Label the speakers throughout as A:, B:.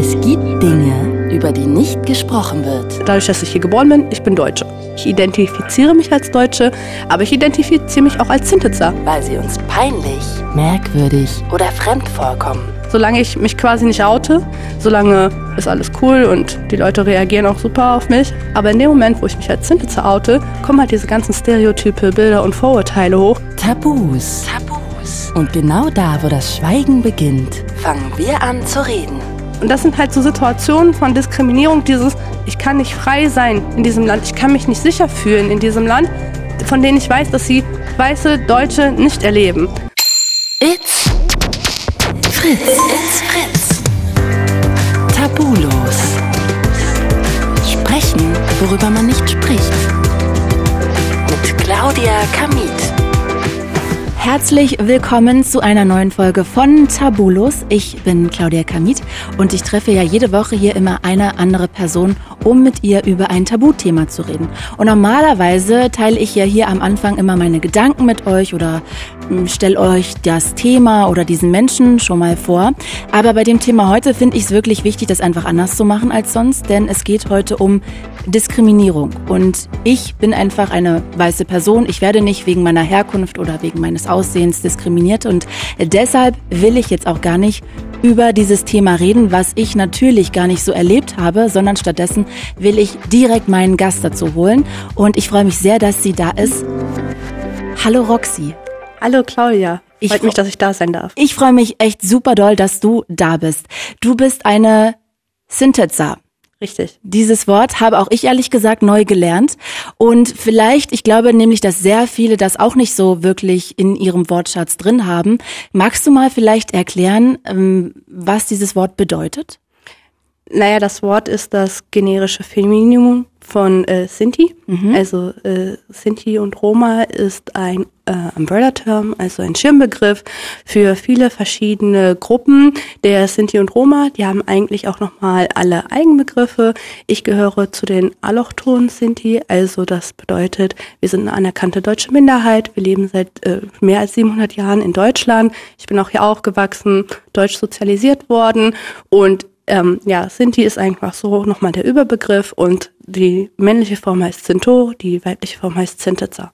A: Es gibt Dinge, über die nicht gesprochen wird.
B: Dadurch, dass ich hier geboren bin, ich bin Deutsche. Ich identifiziere mich als Deutsche, aber ich identifiziere mich auch als Sintitzer.
A: Weil sie uns peinlich, merkwürdig oder fremd vorkommen.
B: Solange ich mich quasi nicht oute, solange ist alles cool und die Leute reagieren auch super auf mich. Aber in dem Moment, wo ich mich als Sintitzer oute, kommen halt diese ganzen Stereotype, Bilder und Vorurteile hoch.
A: Tabus. Tabus. Und genau da, wo das Schweigen beginnt, fangen wir an zu reden.
B: Und das sind halt so Situationen von Diskriminierung, dieses, ich kann nicht frei sein in diesem Land, ich kann mich nicht sicher fühlen in diesem Land, von denen ich weiß, dass sie weiße Deutsche nicht erleben.
A: It's Fritz. It's Fritz. Tabulos. Sprechen, worüber man nicht spricht. Mit Claudia Kamit.
C: Herzlich willkommen zu einer neuen Folge von Tabulos. Ich bin Claudia Kamit und ich treffe ja jede Woche hier immer eine andere Person, um mit ihr über ein Tabuthema zu reden. Und normalerweise teile ich ja hier am Anfang immer meine Gedanken mit euch oder hm, stelle euch das Thema oder diesen Menschen schon mal vor. Aber bei dem Thema heute finde ich es wirklich wichtig, das einfach anders zu machen als sonst, denn es geht heute um Diskriminierung. Und ich bin einfach eine weiße Person. Ich werde nicht wegen meiner Herkunft oder wegen meines Aussehens diskriminiert. Und deshalb will ich jetzt auch gar nicht über dieses Thema reden, was ich natürlich gar nicht so erlebt habe, sondern stattdessen will ich direkt meinen Gast dazu holen. Und ich freue mich sehr, dass sie da ist. Hallo Roxy.
B: Hallo Claudia.
C: Ich
B: Freut mich, dass ich da sein darf.
C: Ich freue mich echt super doll, dass du da bist. Du bist eine Sintetza.
B: Richtig.
C: Dieses Wort habe auch ich ehrlich gesagt neu gelernt. Und vielleicht, ich glaube nämlich, dass sehr viele das auch nicht so wirklich in ihrem Wortschatz drin haben. Magst du mal vielleicht erklären, ähm, was dieses Wort bedeutet?
B: Naja, das Wort ist das generische Femininum von äh, Sinti. Mhm. Also äh, Sinti und Roma ist ein äh, Umbrella-Term, also ein Schirmbegriff für viele verschiedene Gruppen der Sinti und Roma. Die haben eigentlich auch nochmal alle Eigenbegriffe. Ich gehöre zu den allochtonen Sinti, also das bedeutet, wir sind eine anerkannte deutsche Minderheit. Wir leben seit äh, mehr als 700 Jahren in Deutschland. Ich bin auch hier aufgewachsen, deutsch sozialisiert worden und ähm, ja, Sinti ist einfach so nochmal der Überbegriff und die männliche Form heißt Sinto, die weibliche Form heißt Sintitza.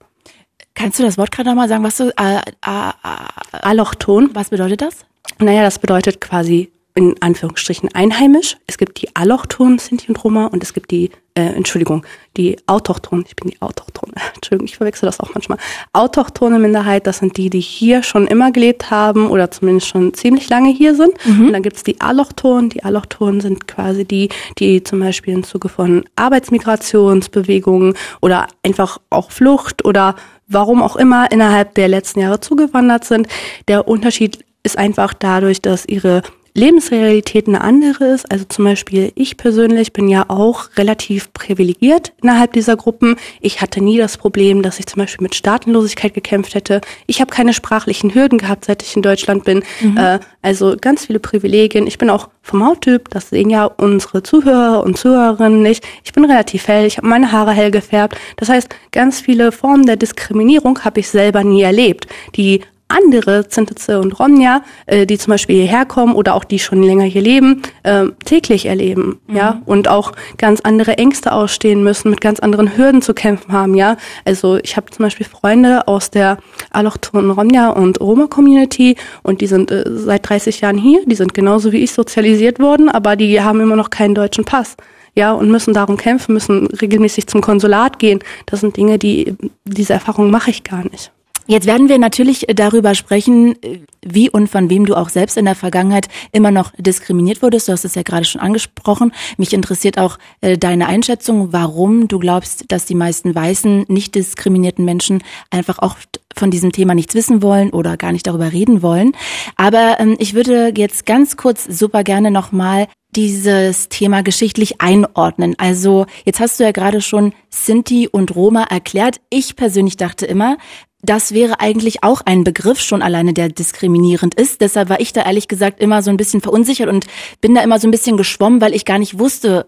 C: Kannst du das Wort gerade nochmal sagen, was du, äh, äh, äh,
B: Allochton.
C: Was bedeutet das?
B: Naja, das bedeutet quasi in Anführungsstrichen einheimisch. Es gibt die Allochtonen Sinti und Roma und es gibt die, äh, Entschuldigung, die Autochtonen. Ich bin die Autochtone. Entschuldigung, ich verwechsel das auch manchmal. Autochtone Minderheit, das sind die, die hier schon immer gelebt haben oder zumindest schon ziemlich lange hier sind. Mhm. Und dann gibt's die Allochtonen. Die Allochtonen sind quasi die, die zum Beispiel im Zuge von Arbeitsmigrationsbewegungen oder einfach auch Flucht oder warum auch immer innerhalb der letzten Jahre zugewandert sind. Der Unterschied ist einfach dadurch, dass ihre Lebensrealität eine andere ist. Also zum Beispiel ich persönlich bin ja auch relativ privilegiert innerhalb dieser Gruppen. Ich hatte nie das Problem, dass ich zum Beispiel mit Staatenlosigkeit gekämpft hätte. Ich habe keine sprachlichen Hürden gehabt, seit ich in Deutschland bin. Mhm. Äh, also ganz viele Privilegien. Ich bin auch vom Hauttyp, das sehen ja unsere Zuhörer und Zuhörerinnen nicht. Ich bin relativ hell, ich habe meine Haare hell gefärbt. Das heißt, ganz viele Formen der Diskriminierung habe ich selber nie erlebt, die andere Zintitze und Romnia, äh, die zum Beispiel hierher kommen oder auch die schon länger hier leben, äh, täglich erleben, mhm. ja, und auch ganz andere Ängste ausstehen müssen, mit ganz anderen Hürden zu kämpfen haben, ja. Also ich habe zum Beispiel Freunde aus der Allochtonen Romnia und Roma-Community und die sind äh, seit 30 Jahren hier, die sind genauso wie ich sozialisiert worden, aber die haben immer noch keinen deutschen Pass ja, und müssen darum kämpfen, müssen regelmäßig zum Konsulat gehen. Das sind Dinge, die, diese Erfahrung mache ich gar nicht.
C: Jetzt werden wir natürlich darüber sprechen, wie und von wem du auch selbst in der Vergangenheit immer noch diskriminiert wurdest. Du hast es ja gerade schon angesprochen. Mich interessiert auch äh, deine Einschätzung, warum du glaubst, dass die meisten weißen, nicht diskriminierten Menschen einfach auch von diesem Thema nichts wissen wollen oder gar nicht darüber reden wollen. Aber ähm, ich würde jetzt ganz kurz super gerne nochmal dieses Thema geschichtlich einordnen. Also jetzt hast du ja gerade schon Sinti und Roma erklärt. Ich persönlich dachte immer, das wäre eigentlich auch ein Begriff schon alleine, der diskriminierend ist. Deshalb war ich da ehrlich gesagt immer so ein bisschen verunsichert und bin da immer so ein bisschen geschwommen, weil ich gar nicht wusste,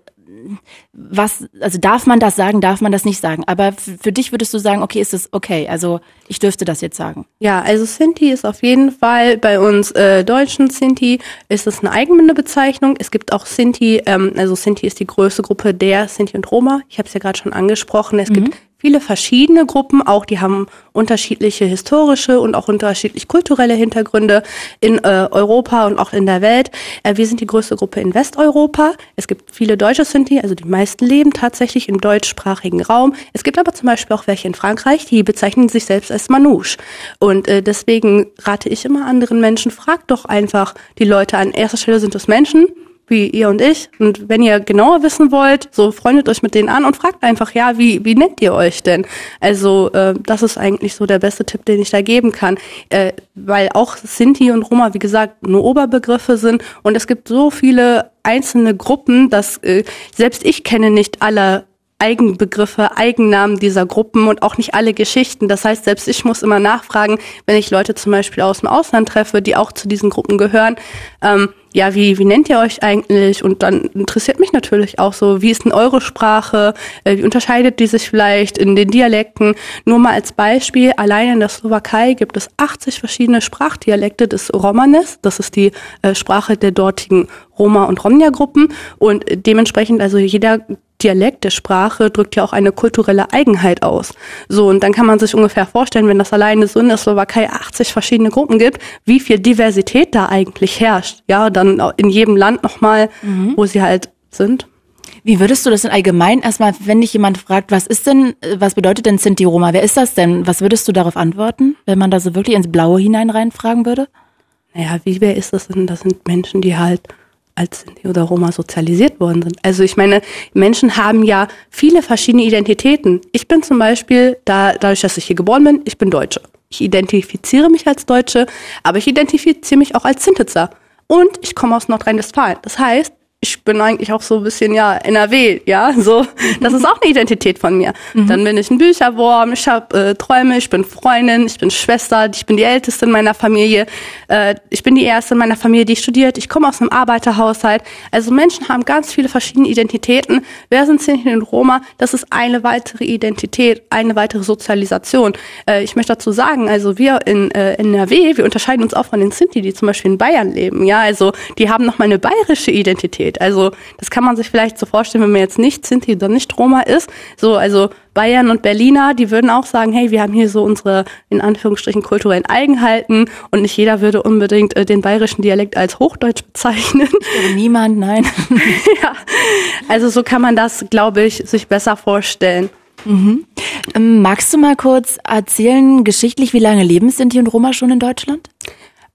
C: was, also darf man das sagen, darf man das nicht sagen? Aber für dich würdest du sagen, okay, ist es okay? Also ich dürfte das jetzt sagen.
B: Ja, also Sinti ist auf jeden Fall bei uns äh, deutschen Sinti ist es eine eigene Bezeichnung. Es gibt auch Sinti, ähm, also Sinti ist die größte Gruppe der Sinti und Roma. Ich habe es ja gerade schon angesprochen. Es mhm. gibt viele verschiedene Gruppen, auch die haben unterschiedliche historische und auch unterschiedlich kulturelle Hintergründe in äh, Europa und auch in der Welt. Äh, wir sind die größte Gruppe in Westeuropa. Es gibt viele deutsche Sinti, also die meisten leben tatsächlich im deutschsprachigen Raum. Es gibt aber zum Beispiel auch welche in Frankreich, die bezeichnen sich selbst als Manouche. Und äh, deswegen rate ich immer anderen Menschen, fragt doch einfach die Leute an erster Stelle sind es Menschen wie ihr und ich. Und wenn ihr genauer wissen wollt, so freundet euch mit denen an und fragt einfach, ja, wie, wie nennt ihr euch denn? Also äh, das ist eigentlich so der beste Tipp, den ich da geben kann. Äh, weil auch Sinti und Roma, wie gesagt, nur Oberbegriffe sind und es gibt so viele einzelne Gruppen, dass äh, selbst ich kenne nicht alle Eigenbegriffe, Eigennamen dieser Gruppen und auch nicht alle Geschichten. Das heißt, selbst ich muss immer nachfragen, wenn ich Leute zum Beispiel aus dem Ausland treffe, die auch zu diesen Gruppen gehören. Ähm, ja, wie, wie nennt ihr euch eigentlich? Und dann interessiert mich natürlich auch so, wie ist denn eure Sprache? Äh, wie unterscheidet die sich vielleicht in den Dialekten? Nur mal als Beispiel, allein in der Slowakei gibt es 80 verschiedene Sprachdialekte des Romanes. Das ist die äh, Sprache der dortigen Roma- und Romnia-Gruppen. Und dementsprechend, also jeder Dialekt der Sprache drückt ja auch eine kulturelle Eigenheit aus. So, und dann kann man sich ungefähr vorstellen, wenn das alleine so in der Slowakei 80 verschiedene Gruppen gibt, wie viel Diversität da eigentlich herrscht. Ja, dann in jedem Land nochmal, mhm. wo sie halt sind.
C: Wie würdest du das denn allgemein erstmal, wenn dich jemand fragt, was ist denn, was bedeutet denn Sinti Roma? Wer ist das denn? Was würdest du darauf antworten, wenn man da so wirklich ins Blaue hinein reinfragen würde?
B: Naja, wie wer ist das denn? Das sind Menschen, die halt als Sinti oder Roma sozialisiert worden sind. Also ich meine, Menschen haben ja viele verschiedene Identitäten. Ich bin zum Beispiel, da, dadurch, dass ich hier geboren bin, ich bin Deutsche. Ich identifiziere mich als Deutsche, aber ich identifiziere mich auch als Sintitzer. Und ich komme aus Nordrhein-Westfalen. Das heißt, ich bin eigentlich auch so ein bisschen, ja, NRW, ja, so. Das ist auch eine Identität von mir. Mhm. Dann bin ich ein Bücherwurm, ich habe äh, Träume, ich bin Freundin, ich bin Schwester, ich bin die Älteste in meiner Familie, äh, ich bin die Erste in meiner Familie, die studiert, ich komme aus einem Arbeiterhaushalt. Also Menschen haben ganz viele verschiedene Identitäten. Wer sind Sinti und Roma? Das ist eine weitere Identität, eine weitere Sozialisation. Äh, ich möchte dazu sagen, also wir in äh, NRW, wir unterscheiden uns auch von den Sinti, die zum Beispiel in Bayern leben, ja, also die haben nochmal eine bayerische Identität geht. Also das kann man sich vielleicht so vorstellen, wenn man jetzt nicht Sinti oder nicht Roma ist. So, also Bayern und Berliner, die würden auch sagen, hey, wir haben hier so unsere in Anführungsstrichen kulturellen Eigenheiten und nicht jeder würde unbedingt äh, den bayerischen Dialekt als Hochdeutsch bezeichnen.
C: Niemand, nein.
B: ja, also so kann man das, glaube ich, sich besser vorstellen.
C: Mhm. Ähm, magst du mal kurz erzählen, geschichtlich, wie lange leben Sinti und Roma schon in Deutschland?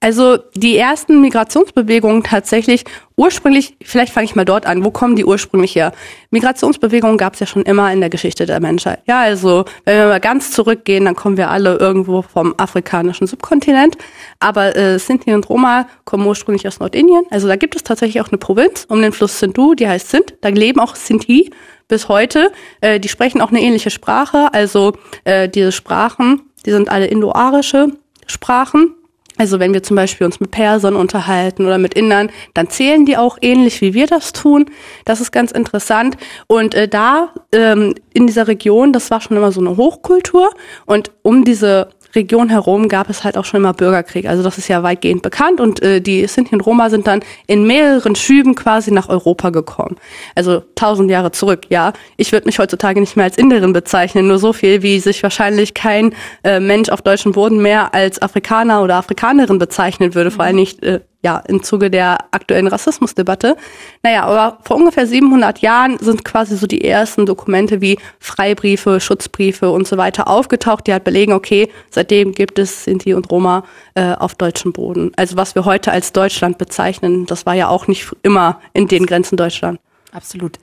B: Also die ersten Migrationsbewegungen tatsächlich ursprünglich, vielleicht fange ich mal dort an, wo kommen die ursprünglich her? Migrationsbewegungen gab es ja schon immer in der Geschichte der Menschheit. Ja, also wenn wir mal ganz zurückgehen, dann kommen wir alle irgendwo vom afrikanischen Subkontinent. Aber äh, Sinti und Roma kommen ursprünglich aus Nordindien. Also da gibt es tatsächlich auch eine Provinz um den Fluss Sindhu, die heißt Sindh. Da leben auch Sinti bis heute. Äh, die sprechen auch eine ähnliche Sprache. Also äh, diese Sprachen, die sind alle indoarische Sprachen. Also wenn wir zum Beispiel uns mit Persern unterhalten oder mit Indern, dann zählen die auch ähnlich, wie wir das tun. Das ist ganz interessant. Und äh, da ähm, in dieser Region, das war schon immer so eine Hochkultur. Und um diese Region herum gab es halt auch schon immer Bürgerkrieg. Also das ist ja weitgehend bekannt und äh, die Sinti und Roma sind dann in mehreren Schüben quasi nach Europa gekommen. Also tausend Jahre zurück, ja. Ich würde mich heutzutage nicht mehr als Inderin bezeichnen, nur so viel, wie sich wahrscheinlich kein äh, Mensch auf deutschem Boden mehr als Afrikaner oder Afrikanerin bezeichnen würde, vor allem nicht äh, ja, im Zuge der aktuellen Rassismusdebatte. Naja, aber vor ungefähr 700 Jahren sind quasi so die ersten Dokumente wie Freibriefe, Schutzbriefe und so weiter aufgetaucht, die halt belegen, okay, seitdem gibt es Sinti und Roma äh, auf deutschem Boden. Also was wir heute als Deutschland bezeichnen, das war ja auch nicht immer in den Grenzen Deutschland.
C: Absolut.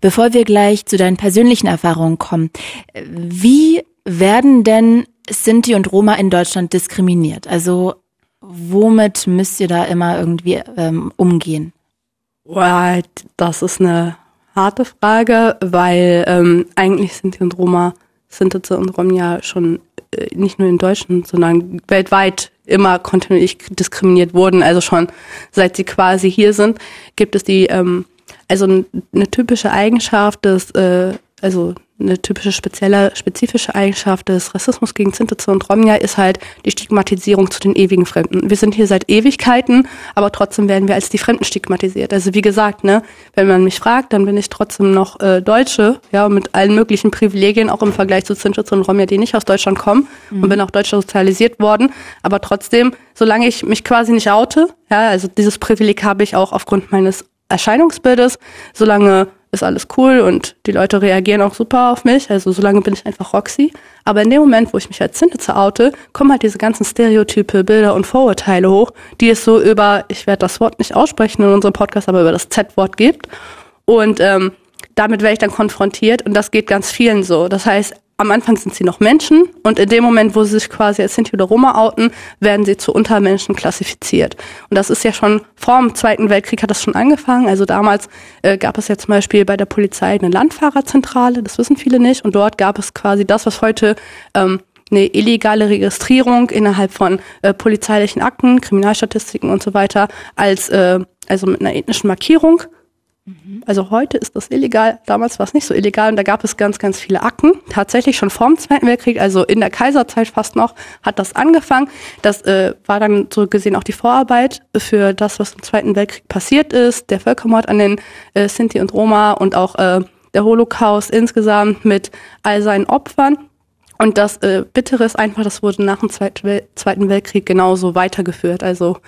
C: Bevor wir gleich zu deinen persönlichen Erfahrungen kommen, wie werden denn Sinti und Roma in Deutschland diskriminiert? Also womit müsst ihr da immer irgendwie ähm, umgehen?
B: Wow, das ist eine harte Frage, weil ähm, eigentlich Sinti und Roma, Sinti und Rom ja schon äh, nicht nur in Deutschland, sondern weltweit immer kontinuierlich diskriminiert wurden. Also schon seit sie quasi hier sind, gibt es die ähm, Also eine typische Eigenschaft des, äh, also eine typische spezielle, spezifische Eigenschaft des Rassismus gegen Sintize und Romja ist halt die Stigmatisierung zu den ewigen Fremden. Wir sind hier seit Ewigkeiten, aber trotzdem werden wir als die Fremden stigmatisiert. Also wie gesagt, ne, wenn man mich fragt, dann bin ich trotzdem noch äh, Deutsche, ja, mit allen möglichen Privilegien, auch im Vergleich zu Sintize und Romja, die nicht aus Deutschland kommen mhm. und bin auch deutsch sozialisiert worden. Aber trotzdem, solange ich mich quasi nicht oute, ja, also dieses Privileg habe ich auch aufgrund meines Erscheinungsbildes, solange ist alles cool und die Leute reagieren auch super auf mich. Also solange bin ich einfach Roxy. Aber in dem Moment, wo ich mich als Sintitze oute, kommen halt diese ganzen Stereotype, Bilder und Vorurteile hoch, die es so über, ich werde das Wort nicht aussprechen in unserem Podcast, aber über das Z-Wort gibt. Und ähm, damit werde ich dann konfrontiert und das geht ganz vielen so. Das heißt, am Anfang sind sie noch Menschen und in dem Moment, wo sie sich quasi als Sinti oder Roma outen, werden sie zu Untermenschen klassifiziert. Und das ist ja schon vor dem Zweiten Weltkrieg hat das schon angefangen. Also damals äh, gab es ja zum Beispiel bei der Polizei eine Landfahrerzentrale, das wissen viele nicht. Und dort gab es quasi das, was heute ähm, eine illegale Registrierung innerhalb von äh, polizeilichen Akten, Kriminalstatistiken und so weiter als äh, also mit einer ethnischen Markierung. Also heute ist das illegal, damals war es nicht so illegal und da gab es ganz, ganz viele Akten. Tatsächlich schon vor dem Zweiten Weltkrieg, also in der Kaiserzeit fast noch, hat das angefangen. Das äh, war dann so gesehen auch die Vorarbeit für das, was im Zweiten Weltkrieg passiert ist, der Völkermord an den äh, Sinti und Roma und auch äh, der Holocaust insgesamt mit all seinen Opfern. Und das äh, Bittere ist einfach, das wurde nach dem Zweiten Weltkrieg genauso weitergeführt. Also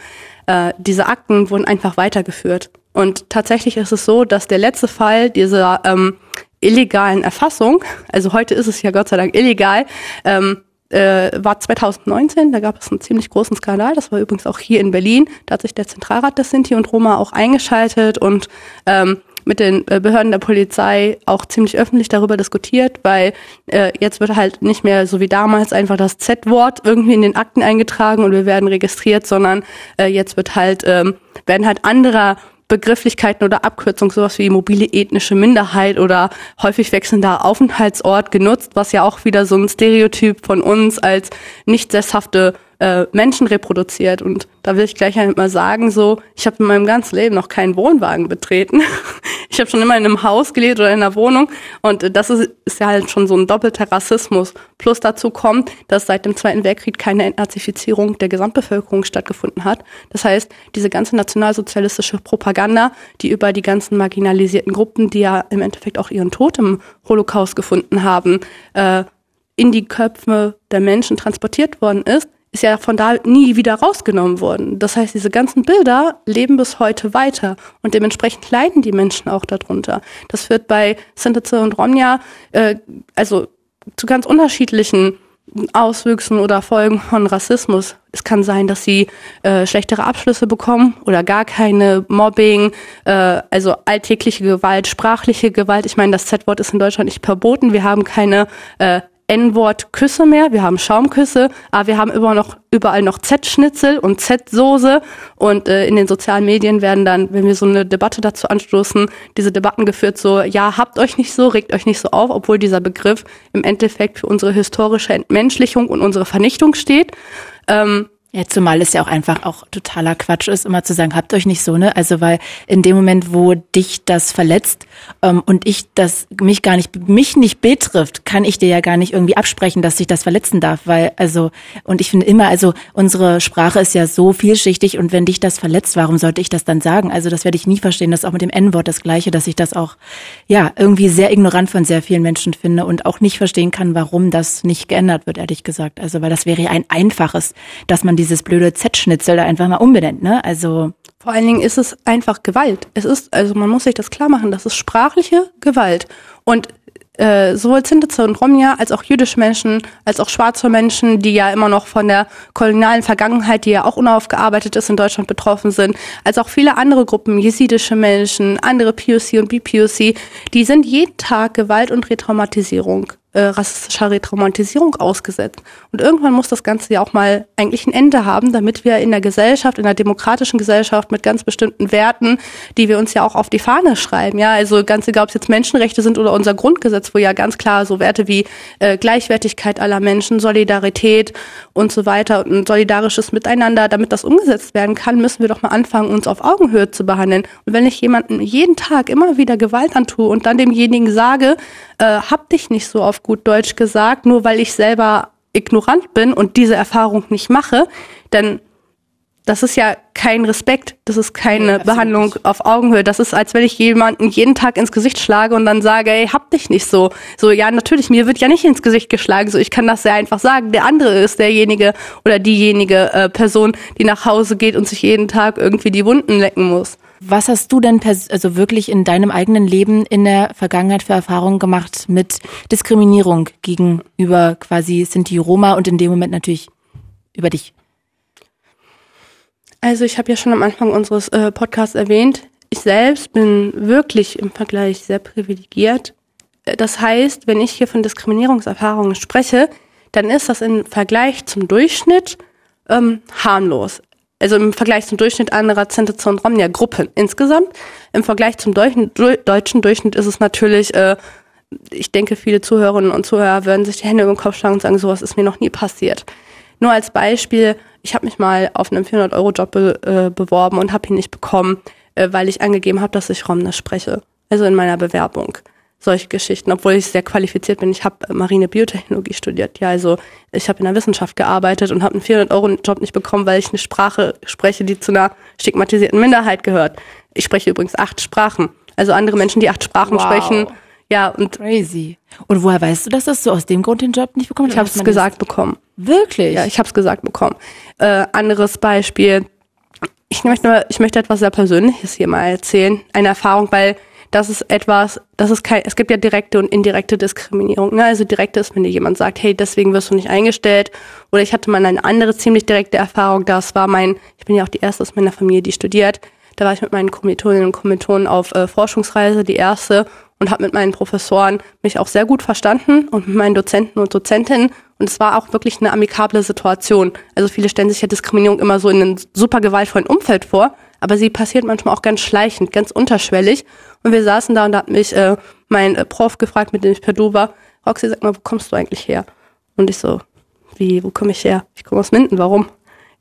B: äh, diese Akten wurden einfach weitergeführt. Und tatsächlich ist es so, dass der letzte Fall dieser ähm, illegalen Erfassung, also heute ist es ja Gott sei Dank illegal, ähm, äh, war 2019, da gab es einen ziemlich großen Skandal, das war übrigens auch hier in Berlin, da hat sich der Zentralrat der Sinti und Roma auch eingeschaltet und ähm, mit den äh, Behörden der Polizei auch ziemlich öffentlich darüber diskutiert, weil äh, jetzt wird halt nicht mehr so wie damals einfach das Z-Wort irgendwie in den Akten eingetragen und wir werden registriert, sondern äh, jetzt wird halt ähm, werden halt anderer Begrifflichkeiten oder Abkürzungen, sowas wie mobile ethnische Minderheit oder häufig wechselnder Aufenthaltsort genutzt, was ja auch wieder so ein Stereotyp von uns als nicht sesshafte äh, Menschen reproduziert. Und da will ich gleich einmal sagen, so, ich habe in meinem ganzen Leben noch keinen Wohnwagen betreten. ich habe schon immer in einem Haus gelebt oder in einer Wohnung. Und das ist, ist ja halt schon so ein doppelter Rassismus. Plus dazu kommt, dass seit dem Zweiten Weltkrieg keine Entnazifizierung der Gesamtbevölkerung stattgefunden hat. Das heißt, diese ganze nationalsozialistische Propaganda, die über die ganzen marginalisierten Gruppen, die ja im Endeffekt auch ihren Tod im Holocaust gefunden haben, äh, in die Köpfe der Menschen transportiert worden ist, ist ja von da nie wieder rausgenommen worden. Das heißt, diese ganzen Bilder leben bis heute weiter und dementsprechend leiden die Menschen auch darunter. Das wird bei Sintize und Romja äh, also zu ganz unterschiedlichen Auswüchsen oder Folgen von Rassismus. Es kann sein, dass sie äh, schlechtere Abschlüsse bekommen oder gar keine Mobbing, äh, also alltägliche Gewalt, sprachliche Gewalt. Ich meine, das Z-Wort ist in Deutschland nicht verboten. Wir haben keine äh, N-Wort Küsse mehr, wir haben Schaumküsse, aber wir haben immer noch überall noch Z-Schnitzel und Z-Soße und äh, in den sozialen Medien werden dann, wenn wir so eine Debatte dazu anstoßen, diese Debatten geführt so, ja, habt euch nicht so, regt euch nicht so auf, obwohl dieser Begriff im Endeffekt für unsere historische Entmenschlichung und unsere Vernichtung steht.
C: Ähm, ja, zumal es ja auch einfach auch totaler Quatsch ist, immer zu sagen, habt euch nicht so, ne? Also weil in dem Moment, wo dich das verletzt ähm, und ich das mich gar nicht mich nicht betrifft, kann ich dir ja gar nicht irgendwie absprechen, dass sich das verletzen darf, weil also und ich finde immer, also unsere Sprache ist ja so vielschichtig und wenn dich das verletzt, warum sollte ich das dann sagen? Also das werde ich nie verstehen. Das ist auch mit dem N-Wort das Gleiche, dass ich das auch ja irgendwie sehr ignorant von sehr vielen Menschen finde und auch nicht verstehen kann, warum das nicht geändert wird, ehrlich gesagt. Also weil das wäre ja ein einfaches, dass man dieses blöde Z-Schnitzel da einfach mal umbenennt, ne? Also.
B: Vor allen Dingen ist es einfach Gewalt. Es ist, also man muss sich das klar machen, das ist sprachliche Gewalt. Und äh, sowohl Sintize und Romja als auch jüdische Menschen, als auch schwarze Menschen, die ja immer noch von der kolonialen Vergangenheit, die ja auch unaufgearbeitet ist, in Deutschland betroffen sind, als auch viele andere Gruppen, jesidische Menschen, andere POC und BPOC, die sind jeden Tag Gewalt und Retraumatisierung äh, rassistischer Retraumatisierung ausgesetzt. Und irgendwann muss das Ganze ja auch mal eigentlich ein Ende haben, damit wir in der Gesellschaft, in der demokratischen Gesellschaft mit ganz bestimmten Werten, die wir uns ja auch auf die Fahne schreiben, ja, also ganz egal, ob es jetzt Menschenrechte sind oder unser Grundgesetz, wo ja ganz klar so Werte wie äh, Gleichwertigkeit aller Menschen, Solidarität und so weiter und ein solidarisches Miteinander, damit das umgesetzt werden kann, müssen wir doch mal anfangen, uns auf Augenhöhe zu behandeln. Und wenn ich jemanden jeden Tag immer wieder Gewalt antue und dann demjenigen sage, äh, hab dich nicht so auf gut Deutsch gesagt, nur weil ich selber ignorant bin und diese Erfahrung nicht mache, dann das ist ja kein Respekt, das ist keine nee, Behandlung auf Augenhöhe. Das ist, als wenn ich jemanden jeden Tag ins Gesicht schlage und dann sage, ey, hab dich nicht so. So, ja, natürlich, mir wird ja nicht ins Gesicht geschlagen. So, ich kann das sehr einfach sagen. Der andere ist derjenige oder diejenige äh, Person, die nach Hause geht und sich jeden Tag irgendwie die Wunden lecken muss.
C: Was hast du denn also wirklich in deinem eigenen Leben in der Vergangenheit für Erfahrungen gemacht mit Diskriminierung gegenüber quasi Sinti Roma und in dem Moment natürlich über dich?
B: Also ich habe ja schon am Anfang unseres äh, Podcasts erwähnt, ich selbst bin wirklich im Vergleich sehr privilegiert. Äh, das heißt, wenn ich hier von Diskriminierungserfahrungen spreche, dann ist das im Vergleich zum Durchschnitt ähm, harmlos also im Vergleich zum Durchschnitt anderer Zentrale und Romnia Gruppen insgesamt. Im Vergleich zum deutschen, Durchschnitt ist es natürlich, äh, ich denke, viele Zuhörerinnen und Zuhörer würden sich die Hände über den Kopf schlagen und sagen, sowas ist mir noch nie passiert. Nur als Beispiel, ich habe mich mal auf einen 400-Euro-Job be äh, beworben und habe ihn nicht bekommen, äh, weil ich angegeben habe, dass ich Romnisch spreche. Also in meiner Bewerbung solche Geschichten, obwohl ich sehr qualifiziert bin. Ich habe Marine Biotechnologie studiert. Ja, also ich habe in der Wissenschaft gearbeitet und habe einen 400-Euro-Job nicht bekommen, weil ich eine Sprache spreche, die zu einer stigmatisierten Minderheit gehört. Ich spreche übrigens acht Sprachen. Also andere Menschen, die acht Sprachen wow. sprechen. Ja, und
C: crazy. Und woher weißt du, dass das so aus dem Grund den Job nicht bekommen
B: Ich habe es gesagt bekommen.
C: Wirklich?
B: Ja, ich habe es gesagt bekommen. Äh, anderes Beispiel. Ich möchte, ich möchte etwas sehr Persönliches hier mal erzählen. Eine Erfahrung, weil das ist etwas, das ist kein, es gibt ja direkte und indirekte Diskriminierung. Ne? Also direkte ist, wenn dir jemand sagt, hey, deswegen wirst du nicht eingestellt. Oder ich hatte mal eine andere ziemlich direkte Erfahrung, das war mein, ich bin ja auch die erste aus meiner Familie, die studiert. Da war ich mit meinen Kommilitoninnen und Kommilitonen auf äh, Forschungsreise, die erste, und habe mit meinen Professoren mich auch sehr gut verstanden und mit meinen Dozenten und Dozentinnen. Und es war auch wirklich eine amikable Situation. Also viele stellen sich ja Diskriminierung immer so in einem super gewaltvollen Umfeld vor, aber sie passiert manchmal auch ganz schleichend, ganz unterschwellig. Und wir saßen da und da hat mich äh, mein äh, Prof gefragt, mit dem ich per Du war, Roxy, sag mal, wo kommst du eigentlich her? Und ich so, wie, wo komme ich her? Ich komme aus Minden, warum?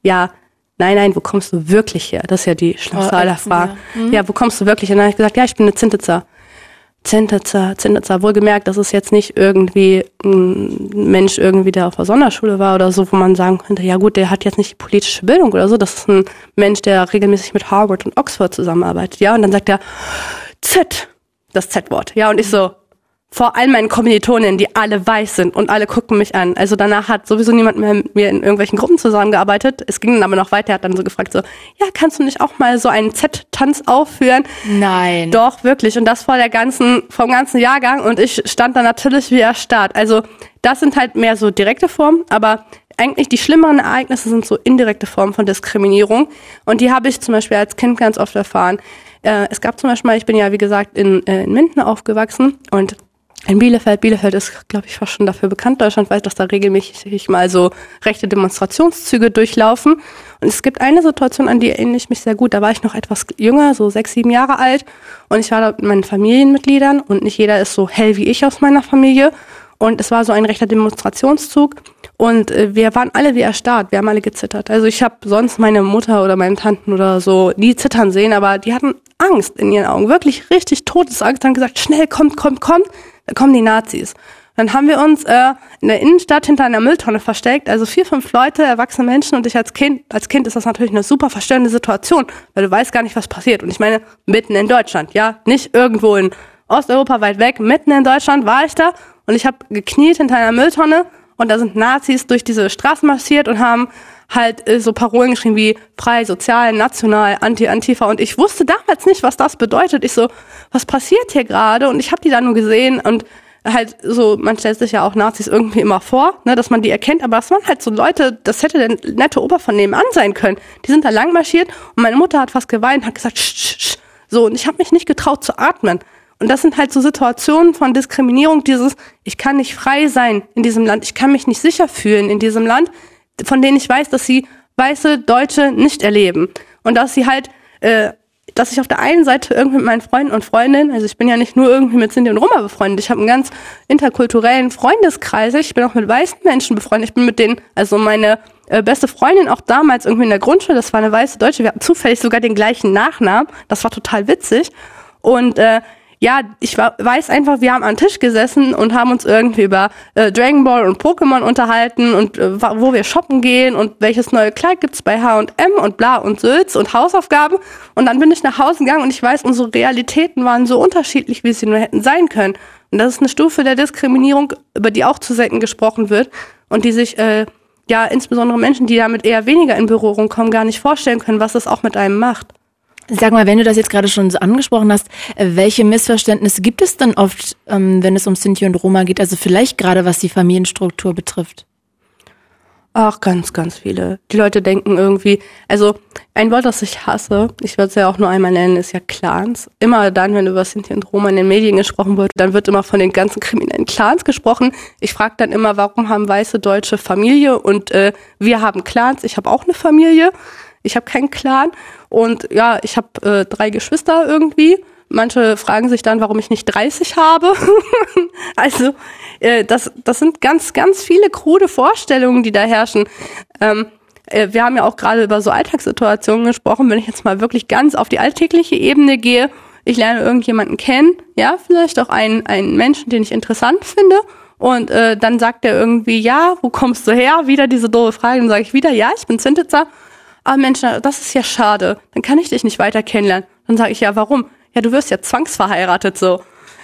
B: Ja, nein, nein, wo kommst du wirklich her? Das ist ja die schlimmste oh, aller Fragen. Ja. Mhm. ja, wo kommst du wirklich her? Und dann habe ich gesagt, ja, ich bin eine Zintitzer. Zentitzer, Zentitzer, wohlgemerkt, das ist jetzt nicht irgendwie ein Mensch irgendwie, der auf der Sonderschule war oder so, wo man sagen könnte, ja gut, der hat jetzt nicht die politische Bildung oder so, das ist ein Mensch, der regelmäßig mit Harvard und Oxford zusammenarbeitet, ja, und dann sagt er, Z, das Z-Wort, ja, und ich so, vor all meinen Kommilitonen, die alle weiß sind und alle gucken mich an. Also danach hat sowieso niemand mehr mit mir in irgendwelchen Gruppen zusammengearbeitet. Es ging dann aber noch weiter. Er hat dann so gefragt so, ja, kannst du nicht auch mal so einen Z-Tanz aufführen?
C: Nein.
B: Doch, wirklich. Und das vor der ganzen, vom ganzen Jahrgang. Und ich stand da natürlich wie erstarrt. Also das sind halt mehr so direkte Formen, aber eigentlich die schlimmeren Ereignisse sind so indirekte Formen von Diskriminierung. Und die habe ich zum Beispiel als Kind ganz oft erfahren. Äh, es gab zum Beispiel, ich bin ja wie gesagt in, äh, in Minden aufgewachsen und in Bielefeld. Bielefeld ist, glaube ich, fast schon dafür bekannt, Deutschland weiß, dass da regelmäßig mal so rechte Demonstrationszüge durchlaufen. Und es gibt eine Situation, an die erinnere ich mich sehr gut. Da war ich noch etwas jünger, so sechs, sieben Jahre alt. Und ich war da mit meinen Familienmitgliedern und nicht jeder ist so hell wie ich aus meiner Familie. Und es war so ein rechter Demonstrationszug. Und äh, wir waren alle wie erstarrt, wir haben alle gezittert. Also ich habe sonst meine Mutter oder meine Tanten oder so nie zittern sehen, aber die hatten Angst in ihren Augen, wirklich richtig Todesangst, haben gesagt, schnell, kommt, kommt, kommt kommen die Nazis. Dann haben wir uns äh, in der Innenstadt hinter einer Mülltonne versteckt, also vier, fünf Leute, erwachsene Menschen und ich als Kind. Als Kind ist das natürlich eine super verstörende Situation, weil du weißt gar nicht, was passiert. Und ich meine, mitten in Deutschland, ja, nicht irgendwo in Osteuropa weit weg, mitten in Deutschland war ich da und ich habe gekniet hinter einer Mülltonne und da sind Nazis durch diese Straßen marschiert und haben halt äh, so Parolen geschrieben wie frei, sozial, national, anti-Antifa. Und ich wusste damals nicht, was das bedeutet. Ich so, was passiert hier gerade? Und ich habe die da nur gesehen und halt so, man stellt sich ja auch Nazis irgendwie immer vor, ne, dass man die erkennt, aber das waren halt so Leute, das hätte der nette Opa von nebenan sein können. Die sind da lang marschiert und meine Mutter hat fast geweint, hat gesagt, sch, sch, sch. so, und ich habe mich nicht getraut zu atmen. Und das sind halt so Situationen von Diskriminierung, dieses, ich kann nicht frei sein in diesem Land, ich kann mich nicht sicher fühlen in diesem Land, von denen ich weiß, dass sie weiße Deutsche nicht erleben. Und dass sie halt, äh, dass ich auf der einen Seite irgendwie mit meinen Freunden und Freundinnen, also ich bin ja nicht nur irgendwie mit Sinti und Roma befreundet, ich habe einen ganz interkulturellen Freundeskreis, ich bin auch mit weißen Menschen befreundet, ich bin mit denen, also meine äh, beste Freundin auch damals irgendwie in der Grundschule, das war eine weiße Deutsche, wir hatten zufällig sogar den gleichen Nachnamen, das war total witzig. Und äh, ja, ich weiß einfach, wir haben am Tisch gesessen und haben uns irgendwie über äh, Dragon Ball und Pokémon unterhalten und äh, wo wir shoppen gehen und welches neue Kleid gibt's bei H&M und bla und Sülz und Hausaufgaben. Und dann bin ich nach Hause gegangen und ich weiß, unsere Realitäten waren so unterschiedlich, wie sie nur hätten sein können. Und das ist eine Stufe der Diskriminierung, über die auch zu selten gesprochen wird und die sich äh, ja insbesondere Menschen, die damit eher weniger in Berührung kommen, gar nicht vorstellen können, was das auch mit einem macht.
C: Sag mal, wenn du das jetzt gerade schon so angesprochen hast, äh, welche Missverständnisse gibt es denn oft, ähm, wenn es um Sinti und Roma geht? Also vielleicht gerade was die Familienstruktur betrifft.
B: Ach, ganz, ganz viele. Die Leute denken irgendwie, also ein Wort, das ich hasse, ich würde es ja auch nur einmal nennen, ist ja Clans. Immer dann, wenn über Sinti und Roma in den Medien gesprochen wird, dann wird immer von den ganzen kriminellen Clans gesprochen. Ich frage dann immer, warum haben weiße Deutsche Familie und äh, wir haben Clans, ich habe auch eine Familie. Ich habe keinen Clan und ja, ich habe äh, drei Geschwister irgendwie. Manche fragen sich dann, warum ich nicht 30 habe. also äh, das, das sind ganz, ganz viele krude Vorstellungen, die da herrschen. Ähm, äh, wir haben ja auch gerade über so Alltagssituationen gesprochen. Wenn ich jetzt mal wirklich ganz auf die alltägliche Ebene gehe, ich lerne irgendjemanden kennen, ja, vielleicht auch einen, einen Menschen, den ich interessant finde. Und äh, dann sagt er irgendwie, ja, wo kommst du her? Wieder diese doofe Frage. Dann sage ich wieder, ja, ich bin Zintitzer ah Mensch, das ist ja schade, dann kann ich dich nicht weiter kennenlernen. Dann sage ich, ja, warum? Ja, du wirst ja zwangsverheiratet so.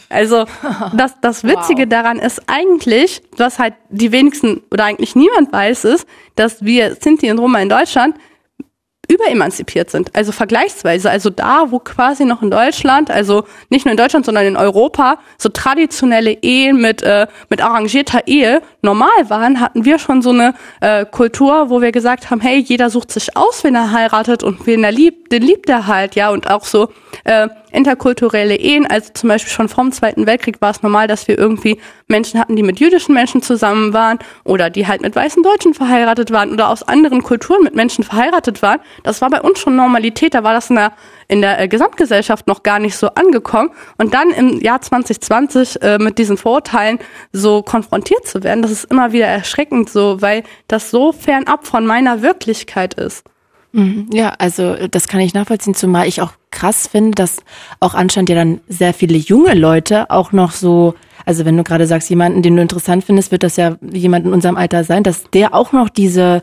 B: Also das, das Witzige wow. daran ist eigentlich, was halt die wenigsten oder eigentlich niemand weiß, ist, dass wir Sinti und Roma in Deutschland überemanzipiert sind. Also vergleichsweise, also da, wo quasi noch in Deutschland, also nicht nur in Deutschland, sondern in Europa, so traditionelle Ehen mit, äh, mit arrangierter Ehe normal waren, hatten wir schon so eine äh, Kultur, wo wir gesagt haben, hey, jeder sucht sich aus, wen er heiratet und wen er liebt, den liebt er halt, ja, und auch so äh, interkulturelle Ehen, also zum Beispiel schon vom Zweiten Weltkrieg war es normal, dass wir irgendwie Menschen hatten, die mit jüdischen Menschen zusammen waren oder die halt mit weißen Deutschen verheiratet waren oder aus anderen Kulturen mit Menschen verheiratet waren. Das war bei uns schon Normalität, da war das in der, in der äh, Gesamtgesellschaft noch gar nicht so angekommen. Und dann im Jahr 2020 äh, mit diesen Vorurteilen so konfrontiert zu werden, das ist immer wieder erschreckend so, weil das so fernab von meiner Wirklichkeit ist.
C: Mhm. Ja, also das kann ich nachvollziehen, zumal ich auch krass finde, dass auch anscheinend ja dann sehr viele junge Leute auch noch so, also wenn du gerade sagst, jemanden, den du interessant findest, wird das ja jemand in unserem Alter sein, dass der auch noch diese,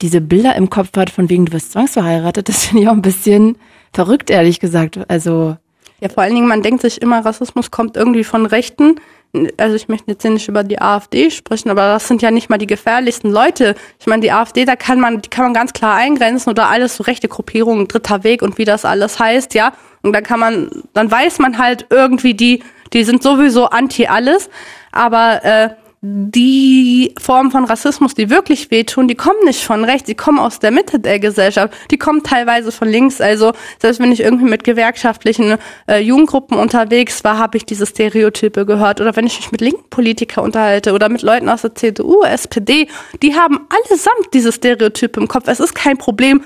C: diese Bilder im Kopf hat, von wegen du wirst zwangsverheiratet, das finde ich auch ein bisschen verrückt, ehrlich gesagt. Also.
B: Ja, vor allen Dingen, man denkt sich immer, Rassismus kommt irgendwie von Rechten also ich möchte jetzt hier nicht über die AfD sprechen, aber das sind ja nicht mal die gefährlichsten Leute. Ich meine, die AfD, da kann man, die kann man ganz klar eingrenzen oder alles so rechte Gruppierungen, dritter Weg und wie das alles heißt, ja. Und dann kann man, dann weiß man halt irgendwie, die, die sind sowieso anti alles. Aber äh, die Formen von Rassismus, die wirklich wehtun, die kommen nicht von rechts, die kommen aus der Mitte der Gesellschaft, die kommen teilweise von links. Also selbst wenn ich irgendwie mit gewerkschaftlichen äh, Jugendgruppen unterwegs war, habe ich diese Stereotype gehört. Oder wenn ich mich mit linken Politikern unterhalte oder mit Leuten aus der CDU, SPD, die haben allesamt diese Stereotype im Kopf. Es ist kein Problem,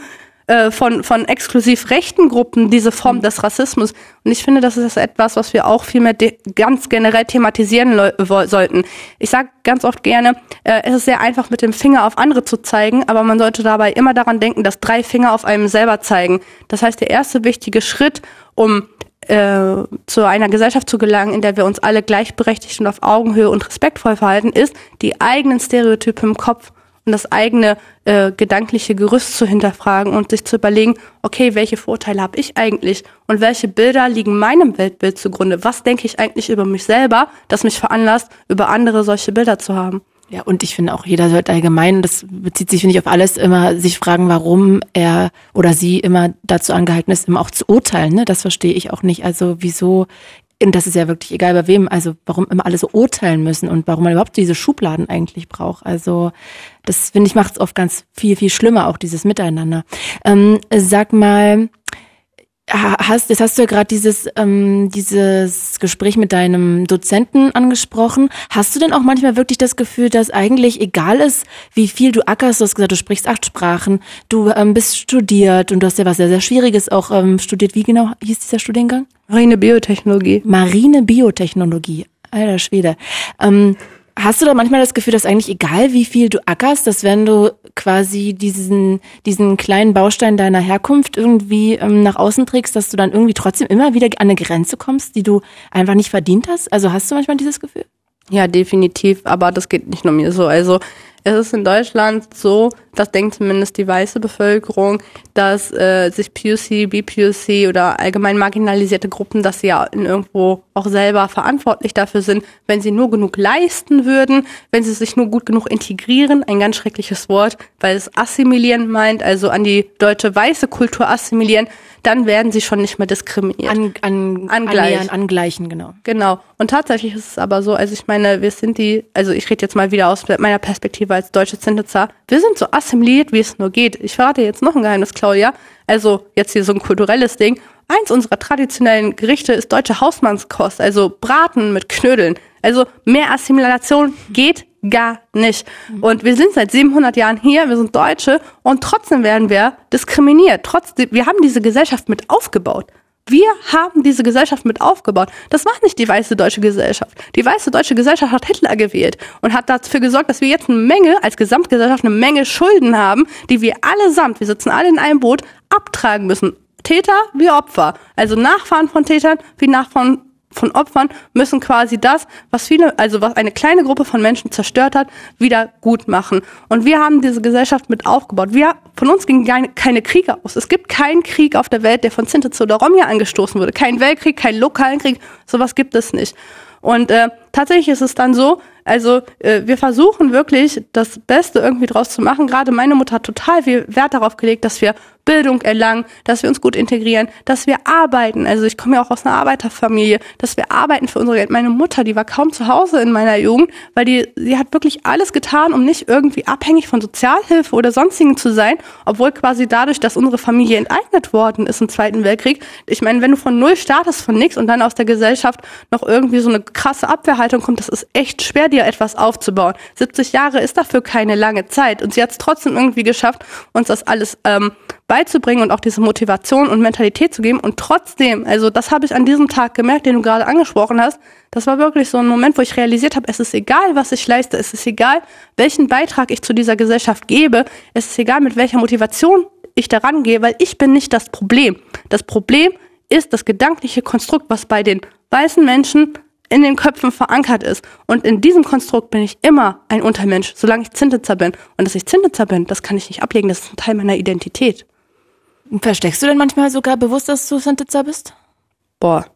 B: äh, von, von exklusiv rechten Gruppen diese Form mhm. des Rassismus. Und ich finde, das ist etwas, was wir auch viel mehr ganz generell thematisieren sollten. Ich sage ganz oft gerne, äh, es ist sehr einfach, mit dem Finger auf andere zu zeigen, aber man sollte dabei immer daran denken, dass drei Finger auf einem selber zeigen. Das heißt, der erste wichtige Schritt, um äh, zu einer Gesellschaft zu gelangen, in der wir uns alle gleichberechtigt und auf Augenhöhe und respektvoll verhalten, ist, die eigenen Stereotype im Kopf und das eigene äh, gedankliche Gerüst zu hinterfragen und sich zu überlegen, okay, welche Vorteile habe ich eigentlich und welche Bilder liegen meinem Weltbild zugrunde? Was denke ich eigentlich über mich selber, das mich veranlasst, über andere solche Bilder zu haben?
C: Ja, und ich finde auch, jeder sollte allgemein, das bezieht sich, finde ich, auf alles, immer sich fragen, warum er oder sie immer dazu angehalten ist, immer auch zu urteilen. Ne? Das verstehe ich auch nicht. Also wieso und das ist ja wirklich egal bei wem, also warum immer alle so urteilen müssen und warum man überhaupt diese Schubladen eigentlich braucht. Also das finde ich macht es oft ganz viel, viel schlimmer, auch dieses Miteinander. Ähm, sag mal, hast, jetzt hast du ja gerade dieses, ähm, dieses Gespräch mit deinem Dozenten angesprochen. Hast du denn auch manchmal wirklich das Gefühl, dass eigentlich egal ist, wie viel du ackerst, du hast gesagt, du sprichst acht Sprachen, du ähm, bist studiert und du hast ja was sehr, sehr Schwieriges auch ähm, studiert. Wie genau hieß dieser Studiengang?
B: Marine Biotechnologie.
C: Marine Biotechnologie. Alter Schwede. Ähm, Hast du da manchmal das Gefühl, dass eigentlich egal, wie viel du ackerst, dass wenn du quasi diesen, diesen kleinen Baustein deiner Herkunft irgendwie ähm, nach außen trägst, dass du dann irgendwie trotzdem immer wieder an eine Grenze kommst, die du einfach nicht verdient hast? Also hast du manchmal dieses Gefühl?
B: Ja, definitiv, aber das geht nicht nur mir so. Also es ist in Deutschland so, das denkt zumindest die weiße Bevölkerung, dass äh, sich PUC, BPUC oder allgemein marginalisierte Gruppen, dass sie ja in irgendwo auch selber verantwortlich dafür sind, wenn sie nur genug leisten würden, wenn sie sich nur gut genug integrieren, ein ganz schreckliches Wort, weil es assimilieren meint, also an die deutsche weiße Kultur assimilieren, dann werden sie schon nicht mehr diskriminiert.
C: An, an, Angleichen. angleichen, genau.
B: Genau. Und tatsächlich ist es aber so, also ich meine, wir sind die, also ich rede jetzt mal wieder aus meiner Perspektive als deutsche Zinditzer, wir sind so assimiliert, wie es nur geht. Ich verrate jetzt noch ein Geheimnis, Claudia. Also jetzt hier so ein kulturelles Ding. Eins unserer traditionellen Gerichte ist deutsche Hausmannskost, also Braten mit Knödeln. Also mehr Assimilation geht gar nicht. Und wir sind seit 700 Jahren hier, wir sind Deutsche und trotzdem werden wir diskriminiert. Trotzdem, wir haben diese Gesellschaft mit aufgebaut. Wir haben diese Gesellschaft mit aufgebaut. Das war nicht die weiße deutsche Gesellschaft. Die weiße deutsche Gesellschaft hat Hitler gewählt und hat dafür gesorgt, dass wir jetzt eine Menge, als Gesamtgesellschaft eine Menge Schulden haben, die wir allesamt, wir sitzen alle in einem Boot, abtragen müssen. Täter wie Opfer. Also Nachfahren von Tätern wie Nachfahren von Opfern müssen quasi das, was viele, also was eine kleine Gruppe von Menschen zerstört hat, wieder gut machen. Und wir haben diese Gesellschaft mit aufgebaut. Wir, von uns gingen keine, keine Kriege aus. Es gibt keinen Krieg auf der Welt, der von Sinti oder Romja angestoßen wurde. Kein Weltkrieg, keinen lokalen Krieg. Sowas gibt es nicht. Und äh, tatsächlich ist es dann so, also äh, wir versuchen wirklich das Beste irgendwie draus zu machen. Gerade meine Mutter hat total viel Wert darauf gelegt, dass wir Bildung erlangen, dass wir uns gut integrieren, dass wir arbeiten. Also ich komme ja auch aus einer Arbeiterfamilie, dass wir arbeiten für unsere Geld. Meine Mutter, die war kaum zu Hause in meiner Jugend, weil die, sie hat wirklich alles getan, um nicht irgendwie abhängig von Sozialhilfe oder sonstigen zu sein, obwohl quasi dadurch, dass unsere Familie enteignet worden ist im Zweiten Weltkrieg. Ich meine, wenn du von null startest, von nichts und dann aus der Gesellschaft noch irgendwie so eine krasse Abwehrhaltung kommt, das ist echt schwer, dir etwas aufzubauen. 70 Jahre ist dafür keine lange Zeit und sie hat es trotzdem irgendwie geschafft, uns das alles ähm, beizubringen und auch diese Motivation und Mentalität zu geben. Und trotzdem, also das habe ich an diesem Tag gemerkt, den du gerade angesprochen hast. Das war wirklich so ein Moment, wo ich realisiert habe, es ist egal, was ich leiste, es ist egal, welchen Beitrag ich zu dieser Gesellschaft gebe, es ist egal, mit welcher Motivation ich daran gehe, weil ich bin nicht das Problem. Das Problem ist das gedankliche Konstrukt, was bei den weißen Menschen in den Köpfen verankert ist. Und in diesem Konstrukt bin ich immer ein Untermensch, solange ich Zintitzer bin. Und dass ich Zintitzer bin, das kann ich nicht ablegen, das ist ein Teil meiner Identität.
C: Versteckst du denn manchmal sogar bewusst, dass du Sintitzer bist?
B: Boah.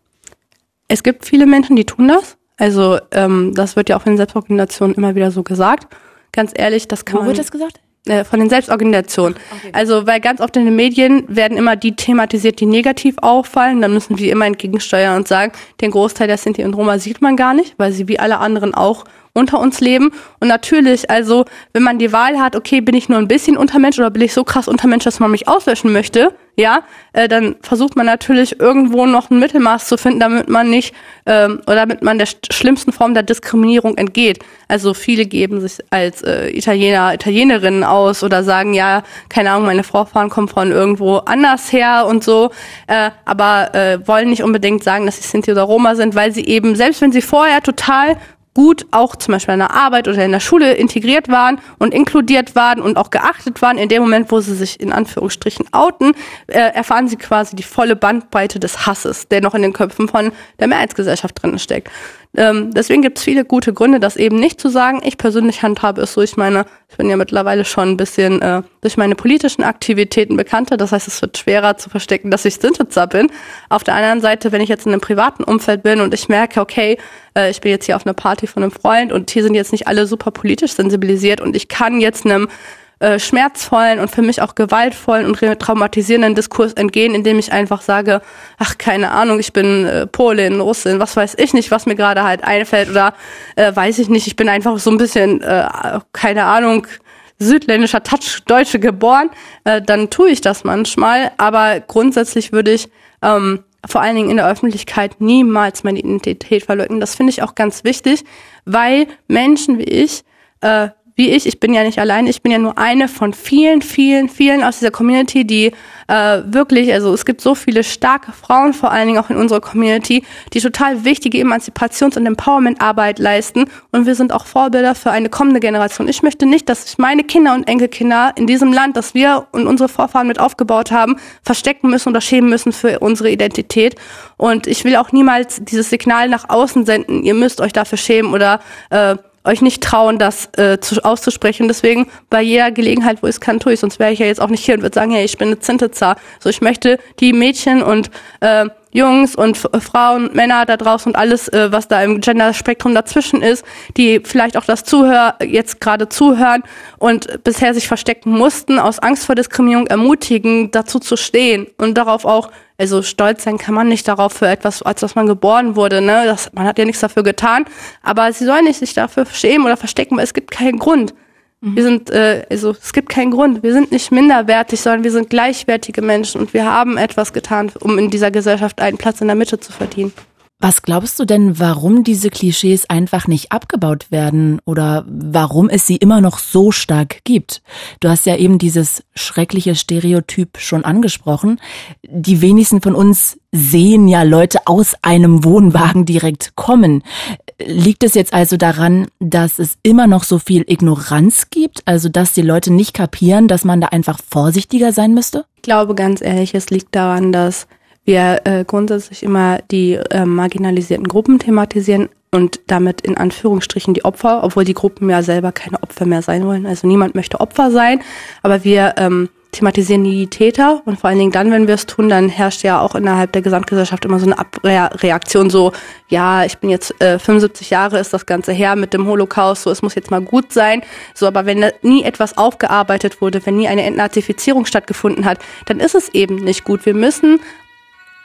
B: Es gibt viele Menschen, die tun das. Also ähm, das wird ja auch in Selbstorganisationen immer wieder so gesagt. Ganz ehrlich, das kann
C: Wo
B: man...
C: wird das gesagt?
B: Äh, von den Selbstorganisationen. Okay. Also, weil ganz oft in den Medien werden immer die thematisiert, die negativ auffallen. Dann müssen wir immer entgegensteuern und sagen, den Großteil der Sinti und Roma sieht man gar nicht, weil sie wie alle anderen auch unter uns leben. Und natürlich, also, wenn man die Wahl hat, okay, bin ich nur ein bisschen Untermensch oder bin ich so krass Untermensch, dass man mich auslöschen möchte, ja, äh, dann versucht man natürlich irgendwo noch ein Mittelmaß zu finden, damit man nicht ähm, oder damit man der schlimmsten Form der Diskriminierung entgeht. Also viele geben sich als äh, Italiener, Italienerinnen aus oder sagen, ja, keine Ahnung, meine Vorfahren kommen von irgendwo anders her und so, äh, aber äh, wollen nicht unbedingt sagen, dass sie Sinti oder Roma sind, weil sie eben, selbst wenn sie vorher total gut auch zum Beispiel in der Arbeit oder in der Schule integriert waren und inkludiert waren und auch geachtet waren. In dem Moment, wo sie sich in Anführungsstrichen outen, äh, erfahren sie quasi die volle Bandbreite des Hasses, der noch in den Köpfen von der Mehrheitsgesellschaft drin steckt. Ähm, deswegen gibt es viele gute Gründe, das eben nicht zu sagen. Ich persönlich handhabe es so. Ich meine, ich bin ja mittlerweile schon ein bisschen äh, durch meine politischen Aktivitäten bekannter. Das heißt, es wird schwerer zu verstecken, dass ich Sintitzer bin. Auf der anderen Seite, wenn ich jetzt in einem privaten Umfeld bin und ich merke, okay, äh, ich bin jetzt hier auf einer Party von einem Freund und hier sind jetzt nicht alle super politisch sensibilisiert und ich kann jetzt einem äh, schmerzvollen und für mich auch gewaltvollen und traumatisierenden Diskurs entgehen, indem ich einfach sage, ach, keine Ahnung, ich bin äh, Polin, Russin, was weiß ich nicht, was mir gerade halt einfällt oder äh, weiß ich nicht, ich bin einfach so ein bisschen, äh, keine Ahnung, südländischer Touch Deutsche geboren, äh, dann tue ich das manchmal. Aber grundsätzlich würde ich ähm, vor allen Dingen in der Öffentlichkeit niemals meine Identität verleugnen. Das finde ich auch ganz wichtig, weil Menschen wie ich äh, wie ich, ich bin ja nicht allein, ich bin ja nur eine von vielen, vielen, vielen aus dieser Community, die äh, wirklich, also es gibt so viele starke Frauen, vor allen Dingen auch in unserer Community, die total wichtige Emanzipations- und Empowerment-Arbeit leisten und wir sind auch Vorbilder für eine kommende Generation. Ich möchte nicht, dass sich meine Kinder und Enkelkinder in diesem Land, das wir und unsere Vorfahren mit aufgebaut haben, verstecken müssen oder schämen müssen für unsere Identität. Und ich will auch niemals dieses Signal nach außen senden, ihr müsst euch dafür schämen oder äh, euch nicht trauen, das äh, zu, auszusprechen. Deswegen bei jeder Gelegenheit, wo ich es kann, tue ich. Sonst wäre ich ja jetzt auch nicht hier und würde sagen, hey, ich bin eine Zintezar. So, ich möchte die Mädchen und äh, Jungs und Frauen, Männer da draußen und alles, äh, was da im Gender-Spektrum dazwischen ist, die vielleicht auch das Zuhör jetzt gerade zuhören und bisher sich verstecken mussten, aus Angst vor Diskriminierung ermutigen, dazu zu stehen und darauf auch, also stolz sein kann man nicht darauf für etwas, als was man geboren wurde, ne? Das, man hat ja nichts dafür getan, aber sie sollen nicht sich dafür schämen oder verstecken, weil es gibt keinen Grund. Mhm. Wir sind, äh, also es gibt keinen Grund. Wir sind nicht minderwertig, sondern wir sind gleichwertige Menschen und wir haben etwas getan, um in dieser Gesellschaft einen Platz in der Mitte zu verdienen.
C: Was glaubst du denn, warum diese Klischees einfach nicht abgebaut werden oder warum es sie immer noch so stark gibt? Du hast ja eben dieses schreckliche Stereotyp schon angesprochen. Die wenigsten von uns sehen ja Leute aus einem Wohnwagen direkt kommen. Liegt es jetzt also daran, dass es immer noch so viel Ignoranz gibt, also dass die Leute nicht kapieren, dass man da einfach vorsichtiger sein müsste?
B: Ich glaube ganz ehrlich, es liegt daran, dass wir äh, grundsätzlich immer die äh, marginalisierten Gruppen thematisieren und damit in Anführungsstrichen die Opfer, obwohl die Gruppen ja selber keine Opfer mehr sein wollen. Also niemand möchte Opfer sein, aber wir ähm, thematisieren die Täter und vor allen Dingen dann, wenn wir es tun, dann herrscht ja auch innerhalb der Gesamtgesellschaft immer so eine Abreaktion, so, ja, ich bin jetzt äh, 75 Jahre, ist das Ganze her mit dem Holocaust, so, es muss jetzt mal gut sein. So, aber wenn nie etwas aufgearbeitet wurde, wenn nie eine Entnazifizierung stattgefunden hat, dann ist es eben nicht gut. Wir müssen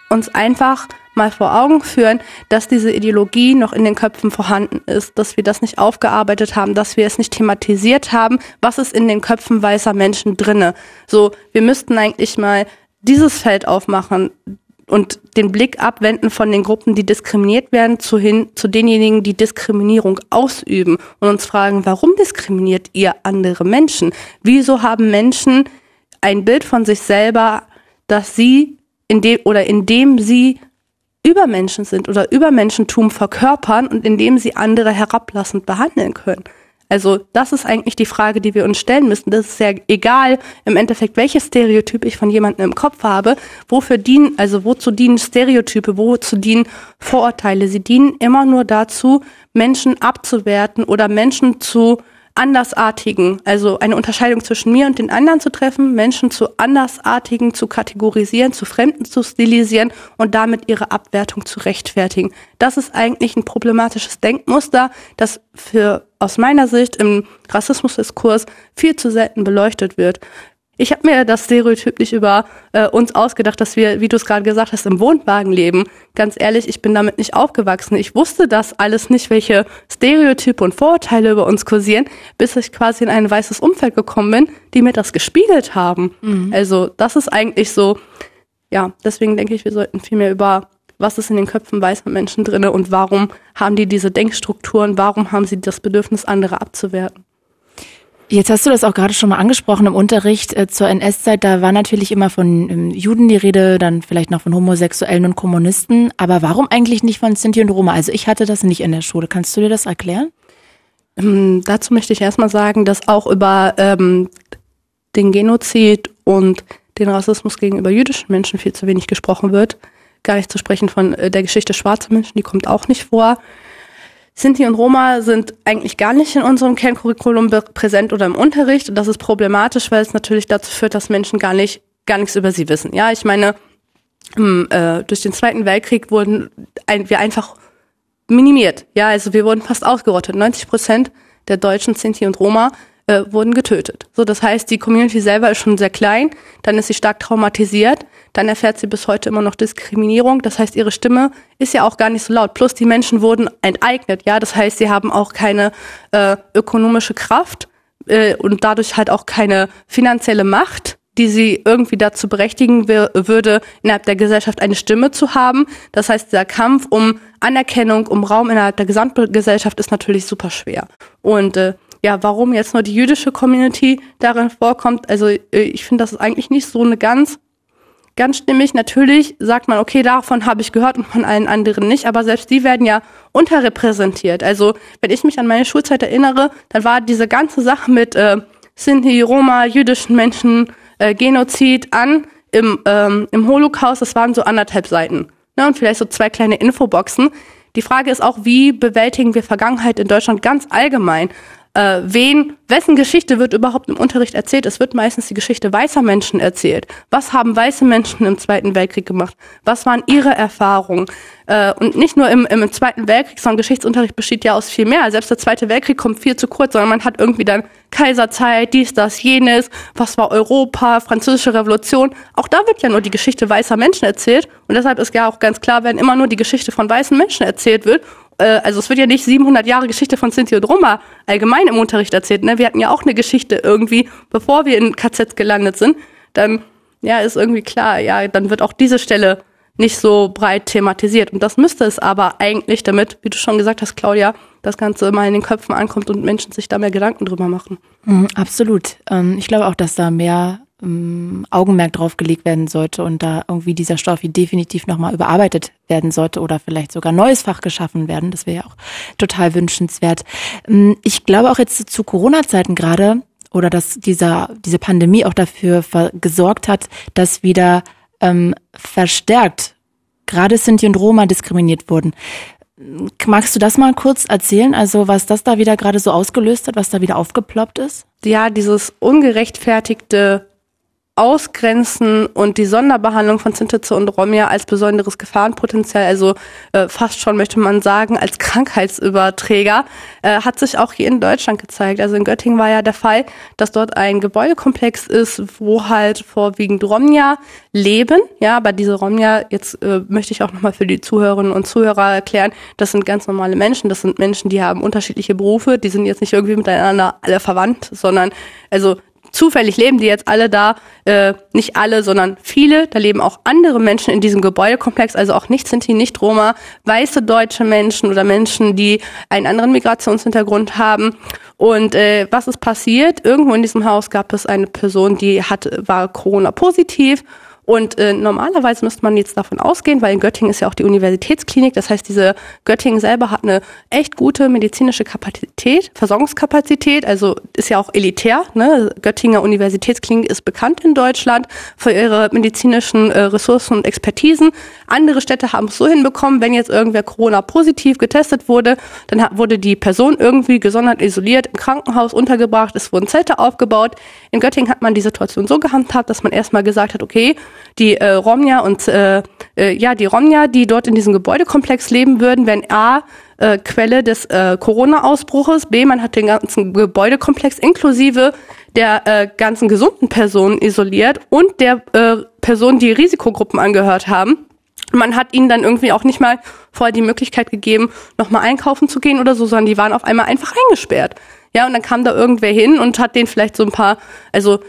B: uns einfach mal vor Augen führen, dass diese Ideologie noch in den Köpfen vorhanden ist, dass wir das nicht aufgearbeitet haben, dass wir es nicht thematisiert haben, was ist in den Köpfen weißer Menschen drinne. So, wir müssten eigentlich mal dieses Feld aufmachen und den Blick abwenden von den Gruppen, die diskriminiert werden, zu hin zu denjenigen, die Diskriminierung ausüben und uns fragen, warum diskriminiert ihr andere Menschen? Wieso haben Menschen ein Bild von sich selber, dass sie in dem, oder indem sie Übermenschen sind oder Übermenschentum verkörpern und indem sie andere herablassend behandeln können. Also das ist eigentlich die Frage, die wir uns stellen müssen. Das ist ja egal im Endeffekt, welches Stereotyp ich von jemandem im Kopf habe. Wofür dienen, also wozu dienen Stereotype, wozu dienen Vorurteile? Sie dienen immer nur dazu, Menschen abzuwerten oder Menschen zu Andersartigen, also eine Unterscheidung zwischen mir und den anderen zu treffen, Menschen zu Andersartigen zu kategorisieren, zu Fremden zu stilisieren und damit ihre Abwertung zu rechtfertigen. Das ist eigentlich ein problematisches Denkmuster, das für aus meiner Sicht im Rassismusdiskurs viel zu selten beleuchtet wird. Ich habe mir das Stereotyp nicht über äh, uns ausgedacht, dass wir, wie du es gerade gesagt hast, im Wohnwagen leben. Ganz ehrlich, ich bin damit nicht aufgewachsen. Ich wusste das alles nicht, welche Stereotype und Vorurteile über uns kursieren, bis ich quasi in ein weißes Umfeld gekommen bin, die mir das gespiegelt haben. Mhm. Also das ist eigentlich so, ja, deswegen denke ich, wir sollten viel mehr über was ist in den Köpfen weißer Menschen drinne und warum haben die diese Denkstrukturen, warum haben sie das Bedürfnis, andere abzuwerten.
C: Jetzt hast du das auch gerade schon mal angesprochen im Unterricht äh, zur NS-Zeit. Da war natürlich immer von ähm, Juden die Rede, dann vielleicht noch von Homosexuellen und Kommunisten. Aber warum eigentlich nicht von Sinti und Roma? Also ich hatte das nicht in der Schule. Kannst du dir das erklären?
B: Ähm, dazu möchte ich erstmal sagen, dass auch über ähm, den Genozid und den Rassismus gegenüber jüdischen Menschen viel zu wenig gesprochen wird. Gar nicht zu sprechen von äh, der Geschichte schwarzer Menschen, die kommt auch nicht vor. Sinti und Roma sind eigentlich gar nicht in unserem Kerncurriculum präsent oder im Unterricht. Und das ist problematisch, weil es natürlich dazu führt, dass Menschen gar nicht, gar nichts über sie wissen. Ja, ich meine, äh, durch den Zweiten Weltkrieg wurden wir einfach minimiert. Ja, also wir wurden fast ausgerottet. 90 Prozent der Deutschen, Sinti und Roma äh, wurden getötet. So, das heißt, die Community selber ist schon sehr klein, dann ist sie stark traumatisiert, dann erfährt sie bis heute immer noch Diskriminierung. Das heißt, ihre Stimme ist ja auch gar nicht so laut. Plus die Menschen wurden enteignet, ja. Das heißt, sie haben auch keine äh, ökonomische Kraft äh, und dadurch halt auch keine finanzielle Macht die sie irgendwie dazu berechtigen würde, innerhalb der Gesellschaft eine Stimme zu haben. Das heißt, der Kampf um Anerkennung, um Raum innerhalb der Gesamtgesellschaft ist natürlich super schwer. Und äh, ja, warum jetzt nur die jüdische Community darin vorkommt, also äh, ich finde, das ist eigentlich nicht so eine ganz ganz stimmig. Natürlich sagt man, okay, davon habe ich gehört und von allen anderen nicht, aber selbst die werden ja unterrepräsentiert. Also wenn ich mich an meine Schulzeit erinnere, dann war diese ganze Sache mit äh, Sinti, Roma, jüdischen Menschen, äh, Genozid an im, ähm, im Holocaust, das waren so anderthalb Seiten. Ne? Und vielleicht so zwei kleine Infoboxen. Die Frage ist auch, wie bewältigen wir Vergangenheit in Deutschland ganz allgemein? Äh, wen, wessen Geschichte wird überhaupt im Unterricht erzählt? Es wird meistens die Geschichte weißer Menschen erzählt. Was haben weiße Menschen im Zweiten Weltkrieg gemacht? Was waren ihre Erfahrungen? Äh, und nicht nur im, im Zweiten Weltkrieg, sondern Geschichtsunterricht besteht ja aus viel mehr. Selbst der Zweite Weltkrieg kommt viel zu kurz, sondern man hat irgendwie dann Kaiserzeit, dies, das, jenes, was war Europa, französische Revolution. Auch da wird ja nur die Geschichte weißer Menschen erzählt. Und deshalb ist ja auch ganz klar, wenn immer nur die Geschichte von weißen Menschen erzählt wird äh, also es wird ja nicht 700 Jahre Geschichte von Sinti und Roma allgemein im Unterricht erzählt. Ne? Wir hatten ja auch eine Geschichte irgendwie, bevor wir in KZ gelandet sind. Dann ja, ist irgendwie klar, ja, dann wird auch diese Stelle nicht so breit thematisiert. Und das müsste es aber eigentlich, damit, wie du schon gesagt hast, Claudia, das Ganze mal in den Köpfen ankommt und Menschen sich da mehr Gedanken drüber machen.
C: Mhm, absolut. Ähm, ich glaube auch, dass da mehr ähm, Augenmerk drauf gelegt werden sollte und da irgendwie dieser Stoff definitiv nochmal überarbeitet werden sollte oder vielleicht sogar neues Fach geschaffen werden. Das wäre ja auch total wünschenswert. Ähm, ich glaube auch jetzt zu Corona-Zeiten gerade oder dass dieser, diese Pandemie auch dafür gesorgt hat, dass wieder ähm, verstärkt gerade Sinti und Roma diskriminiert wurden. Magst du das mal kurz erzählen? Also was das da wieder gerade so ausgelöst hat, was da wieder aufgeploppt ist?
B: Ja, dieses ungerechtfertigte Ausgrenzen und die Sonderbehandlung von Sintetze und Romja als besonderes Gefahrenpotenzial, also äh, fast schon möchte man sagen, als Krankheitsüberträger, äh, hat sich auch hier in Deutschland gezeigt. Also in Göttingen war ja der Fall, dass dort ein Gebäudekomplex ist, wo halt vorwiegend Romja leben. Ja, aber diese Romja, jetzt äh, möchte ich auch nochmal für die Zuhörerinnen und Zuhörer erklären, das sind ganz normale Menschen, das sind Menschen, die haben unterschiedliche Berufe, die sind jetzt nicht irgendwie miteinander alle verwandt, sondern also zufällig leben die jetzt alle da, äh, nicht alle, sondern viele. Da leben auch andere Menschen in diesem Gebäudekomplex, also auch nicht Sinti, nicht Roma, weiße deutsche Menschen oder Menschen, die einen anderen Migrationshintergrund haben. Und äh, was ist passiert? Irgendwo in diesem Haus gab es eine Person, die hat, war Corona-positiv und äh, normalerweise müsste man jetzt davon ausgehen, weil in Göttingen ist ja auch die Universitätsklinik, das heißt, diese Göttingen selber hat eine echt gute medizinische Kapazität, Versorgungskapazität, also ist ja auch elitär. Ne? Göttinger Universitätsklinik ist bekannt in Deutschland für ihre medizinischen äh, Ressourcen und Expertisen. Andere Städte haben es so hinbekommen, wenn jetzt irgendwer Corona-positiv getestet wurde, dann hat, wurde die Person irgendwie gesondert isoliert, im Krankenhaus untergebracht, es wurden Zelte aufgebaut. In Göttingen hat man die Situation so gehandhabt, dass man erstmal gesagt hat, okay, die äh, Romja und äh, äh, ja, die Romja, die dort in diesem Gebäudekomplex leben würden, wenn A äh, Quelle des äh, Corona-Ausbruches, B, man hat den ganzen Gebäudekomplex inklusive der äh, ganzen gesunden Personen isoliert und der äh, Personen, die Risikogruppen angehört haben. Man hat ihnen dann irgendwie auch nicht mal vorher die Möglichkeit gegeben, nochmal einkaufen zu gehen oder so, sondern die waren auf einmal einfach eingesperrt. Ja, und dann kam da irgendwer hin und hat denen vielleicht so ein paar, also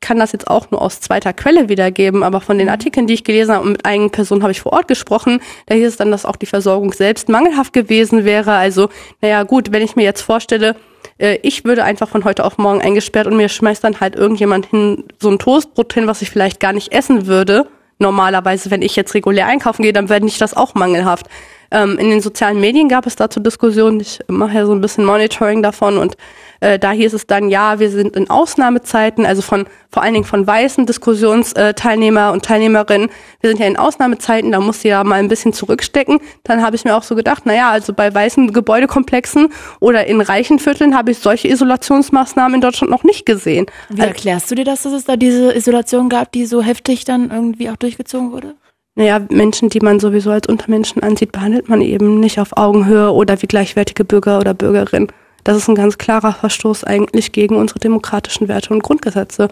B: kann das jetzt auch nur aus zweiter Quelle wiedergeben, aber von den mhm. Artikeln, die ich gelesen habe und mit einigen Personen habe ich vor Ort gesprochen, da hieß es dann, dass auch die Versorgung selbst mangelhaft gewesen wäre. Also, naja, gut, wenn ich mir jetzt vorstelle, äh, ich würde einfach von heute auf morgen eingesperrt und mir schmeißt dann halt irgendjemand hin, so ein Toastbrot hin, was ich vielleicht gar nicht essen würde. Normalerweise, wenn ich jetzt regulär einkaufen gehe, dann werde ich das auch mangelhaft. Ähm, in den sozialen Medien gab es dazu Diskussionen. Ich mache ja so ein bisschen Monitoring davon und äh, da hieß es dann, ja, wir sind in Ausnahmezeiten, also von vor allen Dingen von weißen Diskussionsteilnehmer und Teilnehmerinnen. Wir sind ja in Ausnahmezeiten, da muss sie ja mal ein bisschen zurückstecken. Dann habe ich mir auch so gedacht, naja, also bei weißen Gebäudekomplexen oder in reichen Vierteln habe ich solche Isolationsmaßnahmen in Deutschland noch nicht gesehen.
C: Wie erklärst du dir das, dass es da diese Isolation gab, die so heftig dann irgendwie auch durchgezogen wurde?
B: Naja, Menschen, die man sowieso als Untermenschen ansieht, behandelt man eben nicht auf Augenhöhe oder wie gleichwertige Bürger oder Bürgerin. Das ist ein ganz klarer Verstoß eigentlich gegen unsere demokratischen Werte und Grundgesetze.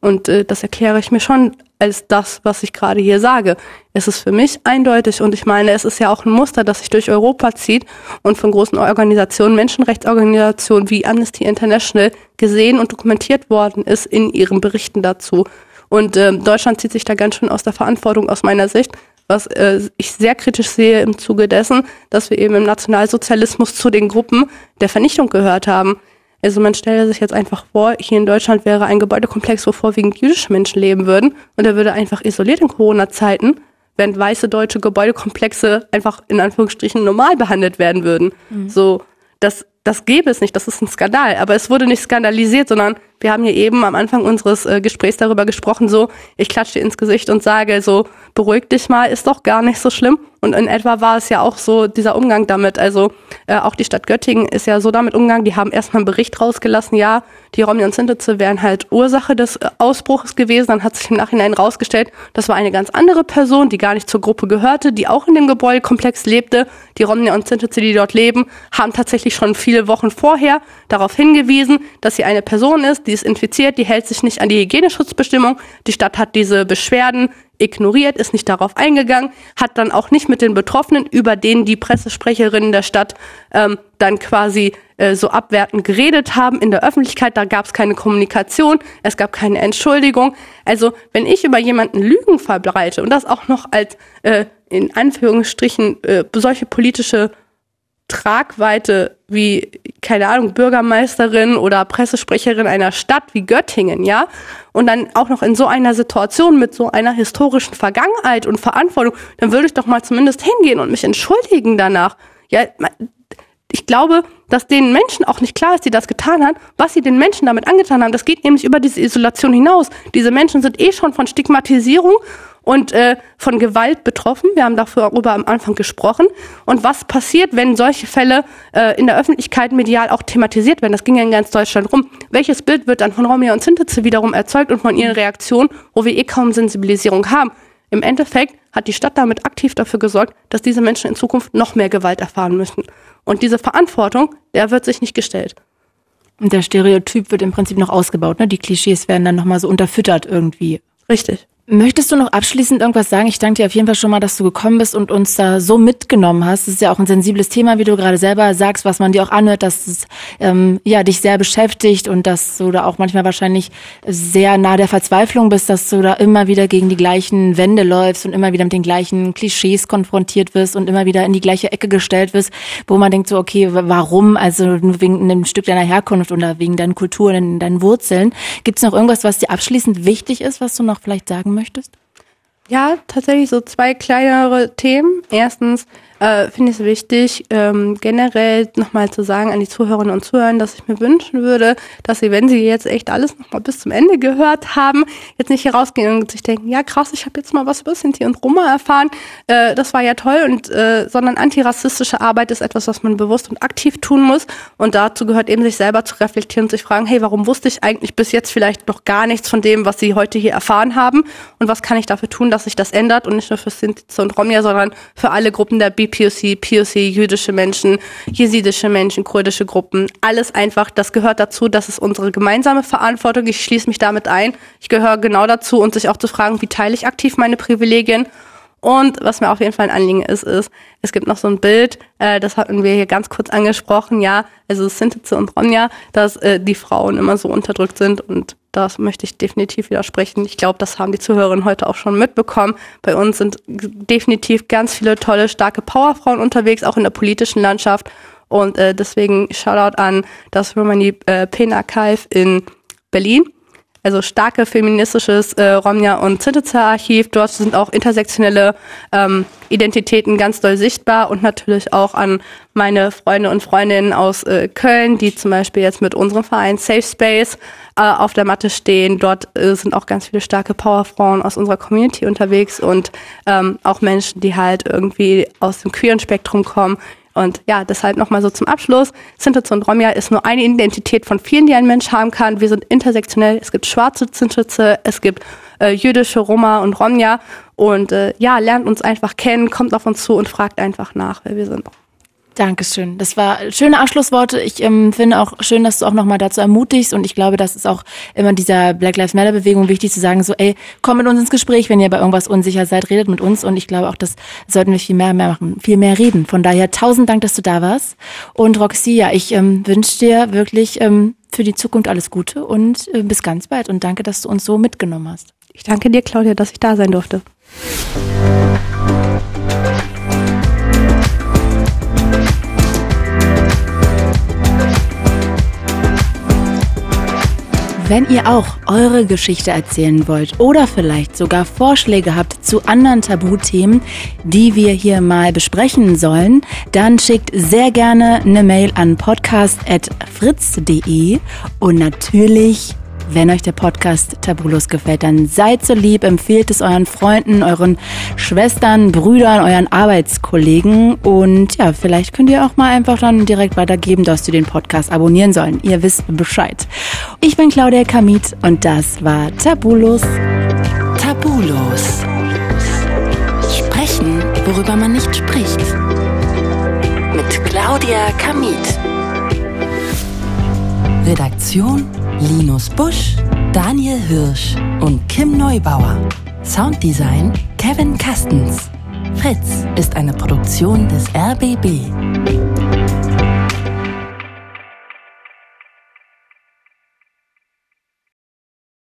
B: Und äh, das erkläre ich mir schon als das, was ich gerade hier sage. Es ist für mich eindeutig und ich meine, es ist ja auch ein Muster, das sich durch Europa zieht und von großen Organisationen, Menschenrechtsorganisationen wie Amnesty International gesehen und dokumentiert worden ist in ihren Berichten dazu. Und äh, Deutschland zieht sich da ganz schön aus der Verantwortung aus meiner Sicht, was äh, ich sehr kritisch sehe im Zuge dessen, dass wir eben im Nationalsozialismus zu den Gruppen der Vernichtung gehört haben. Also man stelle sich jetzt einfach vor, hier in Deutschland wäre ein Gebäudekomplex, wo vorwiegend jüdische Menschen leben würden und er würde einfach isoliert in Corona-Zeiten, während weiße deutsche Gebäudekomplexe einfach in Anführungsstrichen normal behandelt werden würden. Mhm. So, das, das gäbe es nicht, das ist ein Skandal. Aber es wurde nicht skandalisiert, sondern wir haben hier eben am Anfang unseres äh, Gesprächs darüber gesprochen, so, ich klatsche dir ins Gesicht und sage so, beruhig dich mal, ist doch gar nicht so schlimm. Und in etwa war es ja auch so dieser Umgang damit. Also äh, auch die Stadt Göttingen ist ja so damit umgegangen, die haben erstmal einen Bericht rausgelassen, ja, die Romney und Sintetze wären halt Ursache des äh, Ausbruches gewesen. Dann hat sich im Nachhinein rausgestellt, das war eine ganz andere Person, die gar nicht zur Gruppe gehörte, die auch in dem Gebäudekomplex lebte. Die Romney und Sintetze, die dort leben, haben tatsächlich schon viele Wochen vorher darauf hingewiesen, dass sie eine Person ist, die ist infiziert, die hält sich nicht an die Hygieneschutzbestimmung. Die Stadt hat diese Beschwerden ignoriert, ist nicht darauf eingegangen, hat dann auch nicht mit den Betroffenen, über denen die Pressesprecherinnen der Stadt ähm, dann quasi äh, so abwertend geredet haben in der Öffentlichkeit. Da gab es keine Kommunikation, es gab keine Entschuldigung. Also wenn ich über jemanden Lügen verbreite und das auch noch als äh, in Anführungsstrichen äh, solche politische Tragweite wie, keine Ahnung, Bürgermeisterin oder Pressesprecherin einer Stadt wie Göttingen, ja, und dann auch noch in so einer Situation mit so einer historischen Vergangenheit und Verantwortung, dann würde ich doch mal zumindest hingehen und mich entschuldigen danach. Ja, ich glaube, dass den Menschen auch nicht klar ist, die das getan haben, was sie den Menschen damit angetan haben. Das geht nämlich über diese Isolation hinaus. Diese Menschen sind eh schon von Stigmatisierung und äh, von Gewalt betroffen. Wir haben darüber am Anfang gesprochen. Und was passiert, wenn solche Fälle äh, in der Öffentlichkeit medial auch thematisiert werden? Das ging ja in ganz Deutschland rum. Welches Bild wird dann von Romeo und Sintitze wiederum erzeugt und von ihren Reaktionen, wo wir eh kaum Sensibilisierung haben? Im Endeffekt hat die Stadt damit aktiv dafür gesorgt, dass diese Menschen in Zukunft noch mehr Gewalt erfahren müssen. Und diese Verantwortung, der wird sich nicht gestellt.
C: Und der Stereotyp wird im Prinzip noch ausgebaut, ne? Die Klischees werden dann nochmal so unterfüttert irgendwie.
B: Richtig.
C: Möchtest du noch abschließend irgendwas sagen? Ich danke dir auf jeden Fall schon mal, dass du gekommen bist und uns da so mitgenommen hast. Das ist ja auch ein sensibles Thema, wie du gerade selber sagst, was man dir auch anhört, dass es ähm, ja dich sehr beschäftigt und dass du da auch manchmal wahrscheinlich sehr nah der Verzweiflung bist, dass du da immer wieder gegen die gleichen Wände läufst und immer wieder mit den gleichen Klischees konfrontiert wirst und immer wieder in die gleiche Ecke gestellt wirst, wo man denkt so, okay, warum? Also nur wegen einem Stück deiner Herkunft oder wegen deinen, deinen Wurzeln. Gibt es noch irgendwas, was dir abschließend wichtig ist, was du noch vielleicht sagen möchtest?
B: Ja, tatsächlich so zwei kleinere Themen. Erstens, äh, finde ich es wichtig, ähm, generell nochmal zu sagen an die Zuhörerinnen und Zuhörer, dass ich mir wünschen würde, dass sie, wenn sie jetzt echt alles nochmal bis zum Ende gehört haben, jetzt nicht hier rausgehen und sich denken, ja krass, ich habe jetzt mal was über Sinti und Roma erfahren, äh, das war ja toll, und äh, sondern antirassistische Arbeit ist etwas, was man bewusst und aktiv tun muss. Und dazu gehört eben, sich selber zu reflektieren und sich fragen, hey, warum wusste ich eigentlich bis jetzt vielleicht noch gar nichts von dem, was sie heute hier erfahren haben? Und was kann ich dafür tun, dass sich das ändert? Und nicht nur für Sinti und Romja, sondern für alle Gruppen der BP POC, POC, jüdische Menschen, jesidische Menschen, kurdische Gruppen, alles einfach, das gehört dazu, das ist unsere gemeinsame Verantwortung. Ich schließe mich damit ein. Ich gehöre genau dazu und sich auch zu fragen, wie teile ich aktiv meine Privilegien und was mir auf jeden Fall ein Anliegen ist, ist, es gibt noch so ein Bild, äh, das hatten wir hier ganz kurz angesprochen, ja, also Sintize und Ronja, dass äh, die Frauen immer so unterdrückt sind und das möchte ich definitiv widersprechen. Ich glaube, das haben die Zuhörerinnen heute auch schon mitbekommen. Bei uns sind definitiv ganz viele tolle, starke Powerfrauen unterwegs, auch in der politischen Landschaft. Und äh, deswegen Shoutout an das Romani äh, Pen Archive in Berlin also starke feministisches äh, Romja- und Zittezer-Archiv. Dort sind auch intersektionelle ähm, Identitäten ganz doll sichtbar und natürlich auch an meine Freunde und Freundinnen aus äh, Köln, die zum Beispiel jetzt mit unserem Verein Safe Space äh, auf der Matte stehen. Dort äh, sind auch ganz viele starke Powerfrauen aus unserer Community unterwegs und ähm, auch Menschen, die halt irgendwie aus dem queeren Spektrum kommen und ja, deshalb nochmal so zum Abschluss. Sintetze und Romja ist nur eine Identität von vielen, die ein Mensch haben kann. Wir sind intersektionell. Es gibt schwarze Sintetze, es gibt äh, jüdische Roma und Romja. Und äh, ja, lernt uns einfach kennen, kommt auf uns zu und fragt einfach nach, wer wir sind.
C: Dankeschön. Das war schöne Abschlussworte. Ich ähm, finde auch schön, dass du auch nochmal dazu ermutigst und ich glaube, das ist auch immer dieser Black Lives Matter Bewegung wichtig zu sagen, so ey, komm mit uns ins Gespräch, wenn ihr bei irgendwas unsicher seid, redet mit uns und ich glaube auch, das sollten wir viel mehr, mehr machen, viel mehr reden. Von daher tausend Dank, dass du da warst und Roxy, ja, ich ähm, wünsche dir wirklich ähm, für die Zukunft alles Gute und äh, bis ganz bald und danke, dass du uns so mitgenommen hast.
B: Ich danke dir, Claudia, dass ich da sein durfte.
C: Wenn ihr auch eure Geschichte erzählen wollt oder vielleicht sogar Vorschläge habt zu anderen Tabuthemen, die wir hier mal besprechen sollen, dann schickt sehr gerne eine Mail an podcast.fritz.de und natürlich wenn euch der Podcast Tabulos gefällt, dann seid so lieb, empfehlt es euren Freunden, euren Schwestern, Brüdern, euren Arbeitskollegen und ja, vielleicht könnt ihr auch mal einfach dann direkt weitergeben, dass sie den Podcast abonnieren sollen. Ihr wisst Bescheid. Ich bin Claudia Kamit und das war Tabulos.
A: Tabulos. Sprechen, worüber man nicht spricht. Mit Claudia Kamit. Redaktion Linus Busch, Daniel Hirsch und Kim Neubauer. Sounddesign Kevin Kastens. Fritz ist eine Produktion des RBB.